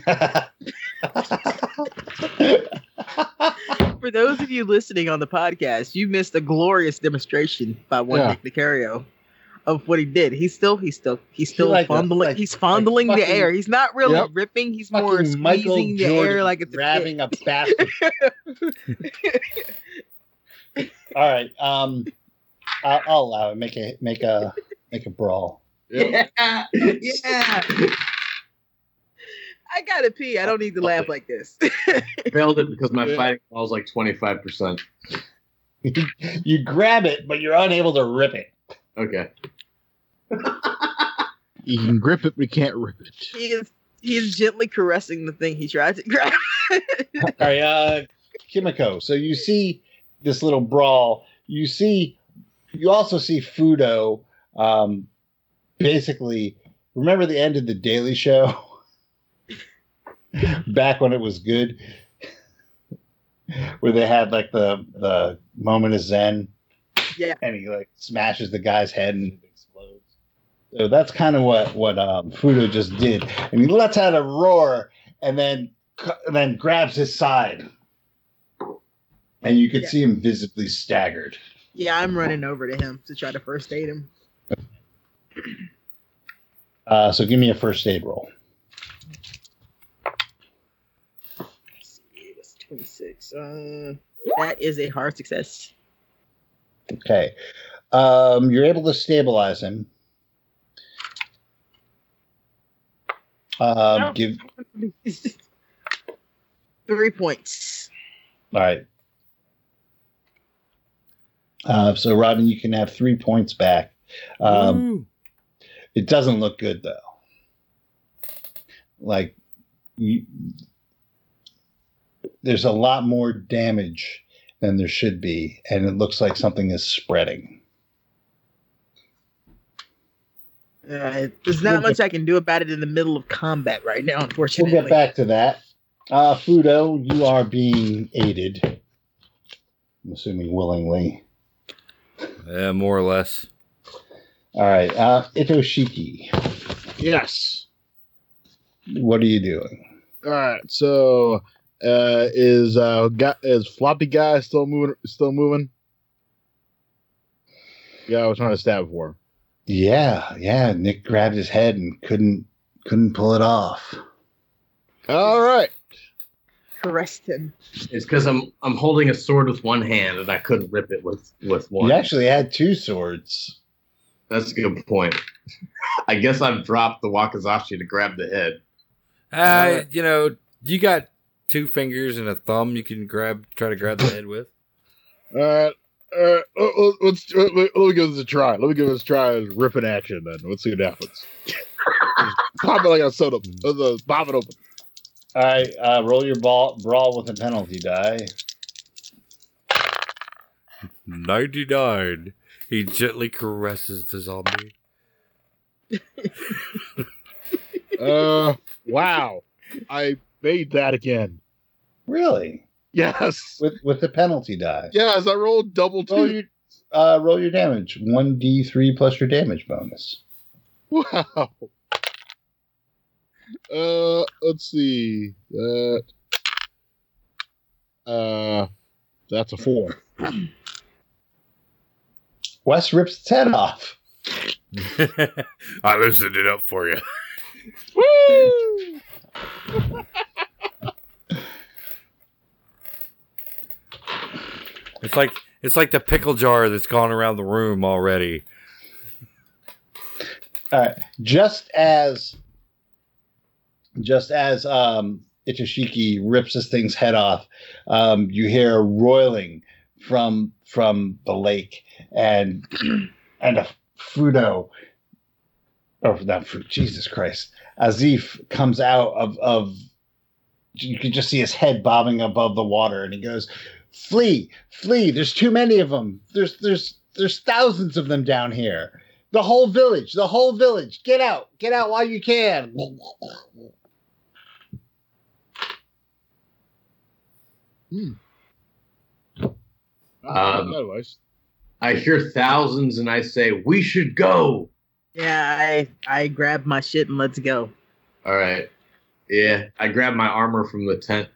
B: For those of you listening on the podcast, you missed a glorious demonstration by one
E: Yeah.
B: Nick Nicario of what he did. He's still, he's still, he's still
A: like a-
B: fumbling.
A: like-
B: he's fondling the
A: fucking-
B: air. He's not really
E: Yep.
B: ripping. He's more
A: Fucking
B: squeezing
A: Michael
B: the
A: Jordan
B: air like it's a
A: grabbing a basket. All right. Um, I'll, I'll allow it. Make a make a make a brawl.
E: Yep.
C: Yeah. Yeah.
B: I gotta pee. I don't need to laugh like this.
C: Failed it because my
E: Yeah.
C: fighting was like 25%.
A: you grab it, but you're unable to rip it.
C: Okay.
E: You can grip it, but you can't rip it.
B: he is, he is gently caressing the thing he tried to grab.
A: All right, uh, Kimiko. So you see this little brawl. You see, you also see Fudo. Um, basically, remember the end of the Daily Show? Back when it was good, where they had like the the moment of Zen.
B: Yeah.
A: and he like smashes the guy's head and it explodes. So that's kind of what what um, Fudo just did, and he lets out a roar, and then and then grabs his side, and you could
B: Yeah.
A: see him visibly staggered.
B: yeah, I'm running over to him to try to first aid him.
A: Uh, so give me a first aid roll.
B: It was 26. Uh, that is a hard success.
A: Okay, um, you're able to stabilize him. Um,
B: No.
A: give
B: Three points.
A: all right. Uh, so Robin, you can have three points back. Um, It doesn't look good though. Like you, there's a lot more damage than there should be, and it looks like something is spreading.
B: Uh, there's not much I can do about it in the middle of combat right now, unfortunately.
A: We'll get back to that. Uh, Fudo, you are being aided. I'm assuming willingly.
D: Yeah, more or less.
A: All right, uh, Itoshiki,
E: Yes.
A: what are you doing?
E: All right. So, uh, is uh, got is floppy guy still moving? Still moving? Yeah, I was trying to stab for.
A: Yeah, yeah. Nick grabbed his head and couldn't couldn't pull it off.
E: All right.
B: Caressed him.
C: It's because I'm I'm holding a sword with one hand and I couldn't rip it with with one.
A: You actually had two swords.
C: That's a good point. I guess I've dropped the wakizashi to grab the head.
D: Uh, you know, you got two fingers and a thumb you can grab, try to grab the head with.
E: All right. All right. let- let- Let's let me, let me give this a try. Let me give this a try as ripping action. Then let's see what happens. Pop it like a soda. Uh, the- pop it open.
A: All right, uh, roll your ball brawl with a penalty die.
D: 99. He gently caresses the zombie.
E: Uh, wow. I made that again.
A: Really?
E: Yes.
A: With with the penalty die.
E: Yes, I rolled double
A: Roll
E: two.
A: your uh, roll your damage. One d three plus your damage bonus.
E: Wow. Uh, let's see. That. Uh, that's a four.
A: Wes rips its head off.
D: I loosened it up for you.
E: Woo!
D: It's like it's like the pickle jar that's gone around the room already.
A: All right. Just as just as um Itoshiki rips this thing's head off, um, you hear a roiling from from the lake and and a Fudo oh not Fu Jesus Christ. Azif comes out of of you can just see his head bobbing above the water and he goes, Flee, flee, there's too many of them. There's there's there's thousands of them down here. The whole village, the whole village. Get out. Get out while you can.
C: Um, I hear thousands and I say, We should go.
B: Yeah, I I grabbed my shit and let's go.
C: All right. Yeah, I grabbed my armor from the tent.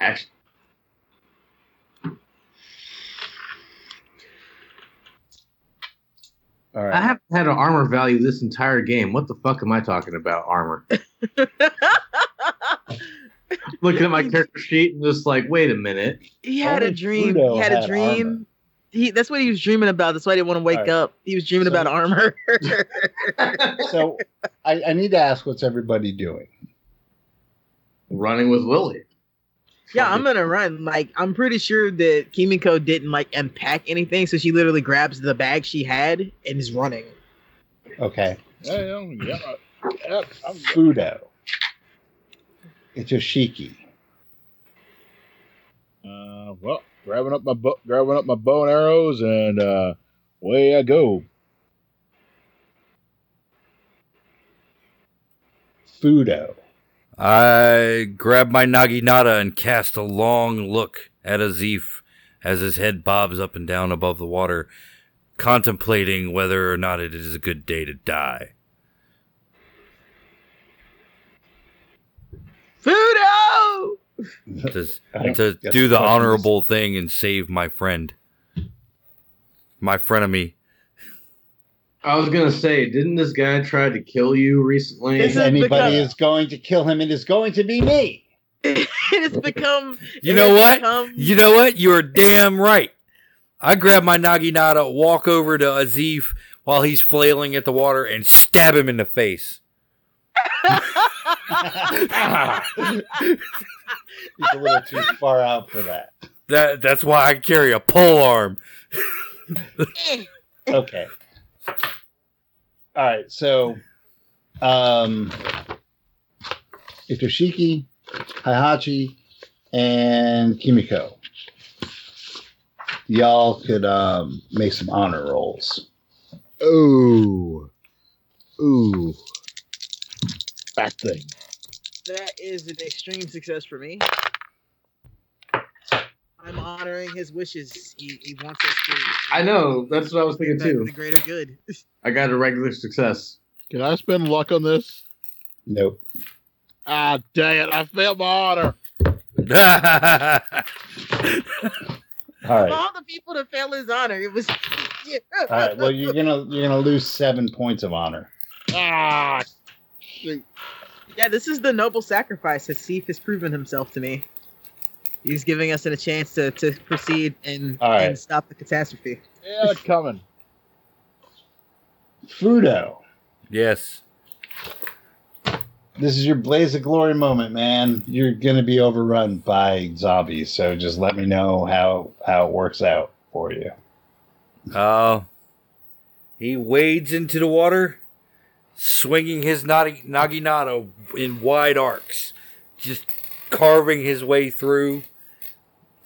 C: Actually,
A: All
C: I haven't had an armor value this entire game. What the fuck am I talking about? Armor. Looking at my character sheet and just like, wait a minute.
B: he had a dream.
A: Pluto
B: he had a dream.
A: armor.
B: He that's what he was dreaming about. That's why he didn't want to wake
A: Alright.
B: up. He was dreaming
A: So-
B: about armor.
A: So I, I need to ask what's everybody doing?
C: Running with Lily.
B: Yeah, I'm gonna run. Like I'm pretty sure that Kimiko didn't like unpack anything, so she literally grabs the bag she had and is running.
A: Okay.
E: yeah, yeah, yeah, yeah, I'm-
A: Fudo. Itoshiki.
E: Uh, well, grabbing up my bow, grabbing up my bow and arrows, and uh, away I go.
A: Fudo.
D: I grab my Naginata and cast a long look at Azif as his head bobs up and down above the water, contemplating whether or not it is a good day to die.
B: Fudo!
D: To, to do the honorable thing and save my friend. My frenemy.
C: I was gonna say, didn't this guy try to kill you recently?
B: Is
A: anybody
B: because-
A: is going to kill him, it is going to be me.
B: it has become.
D: You know what?
B: become-
D: You know what? You're damn right. I grab my Naginata, walk over to Azif while he's flailing at the water, and stab him in the face.
A: He's a little too far out for that.
D: That that's why I carry a pole arm. Eh.
A: Okay. All right. So, um, Itoshiki, Heihachi, and Kimiko. Y'all could um, make some honor rolls.
E: Ooh, ooh, that thing.
B: That is an extreme success for me. I'm honoring his wishes. He, he wants us to.
C: I know. That's what I was thinking too.
B: The greater good.
C: I got a regular success.
E: Can I spend luck on this?
A: Nope.
E: Ah, dang it! I failed my honor.
A: All right.
B: All the people to fail his honor. It was.
A: All right. Well, you're gonna you're gonna lose seven points of honor.
E: Ah, shoot.
B: Yeah, this is the noble sacrifice. Azif has proven himself to me. He's giving us a chance to, to proceed and,
A: All right.
B: and stop the catastrophe.
E: Yeah, it's coming.
A: Fudo,
D: yes.
A: this is your blaze of glory moment, man. You're gonna be overrun by zombies, so just let me know how how it works out for you.
D: Uh, he wades into the water, swinging his nagi- naginata in wide arcs, just carving his way through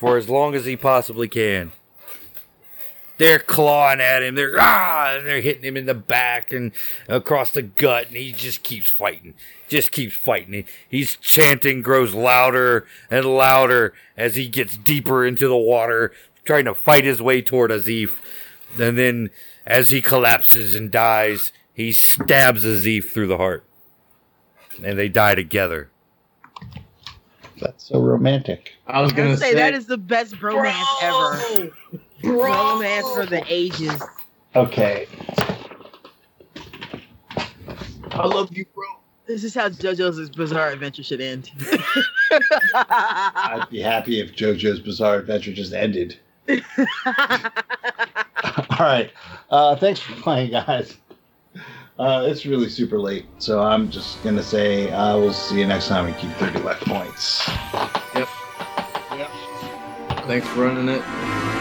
D: for as long as he possibly can. They're clawing at him. They're ah, they're hitting him in the back and across the gut, and he just keeps fighting. Just keeps fighting. He's chanting, grows louder and louder as he gets deeper into the water, trying to fight his way toward Azif. And then, as he collapses and dies, he stabs Azif through the heart, and they die together.
A: That's so romantic.
C: I was gonna
B: would say,
C: say,
B: that is the best bromance ever. Bromance for the ages.
A: Okay.
C: I love you, bro.
B: This is how JoJo's Bizarre Adventure should end.
A: I'd be happy if JoJo's Bizarre Adventure just ended. All right. Uh, thanks for playing, guys. Uh, it's really super late, so I'm just gonna say uh, we'll see you next time and keep 30 left points. Yep. Yep.
C: Thanks for running it.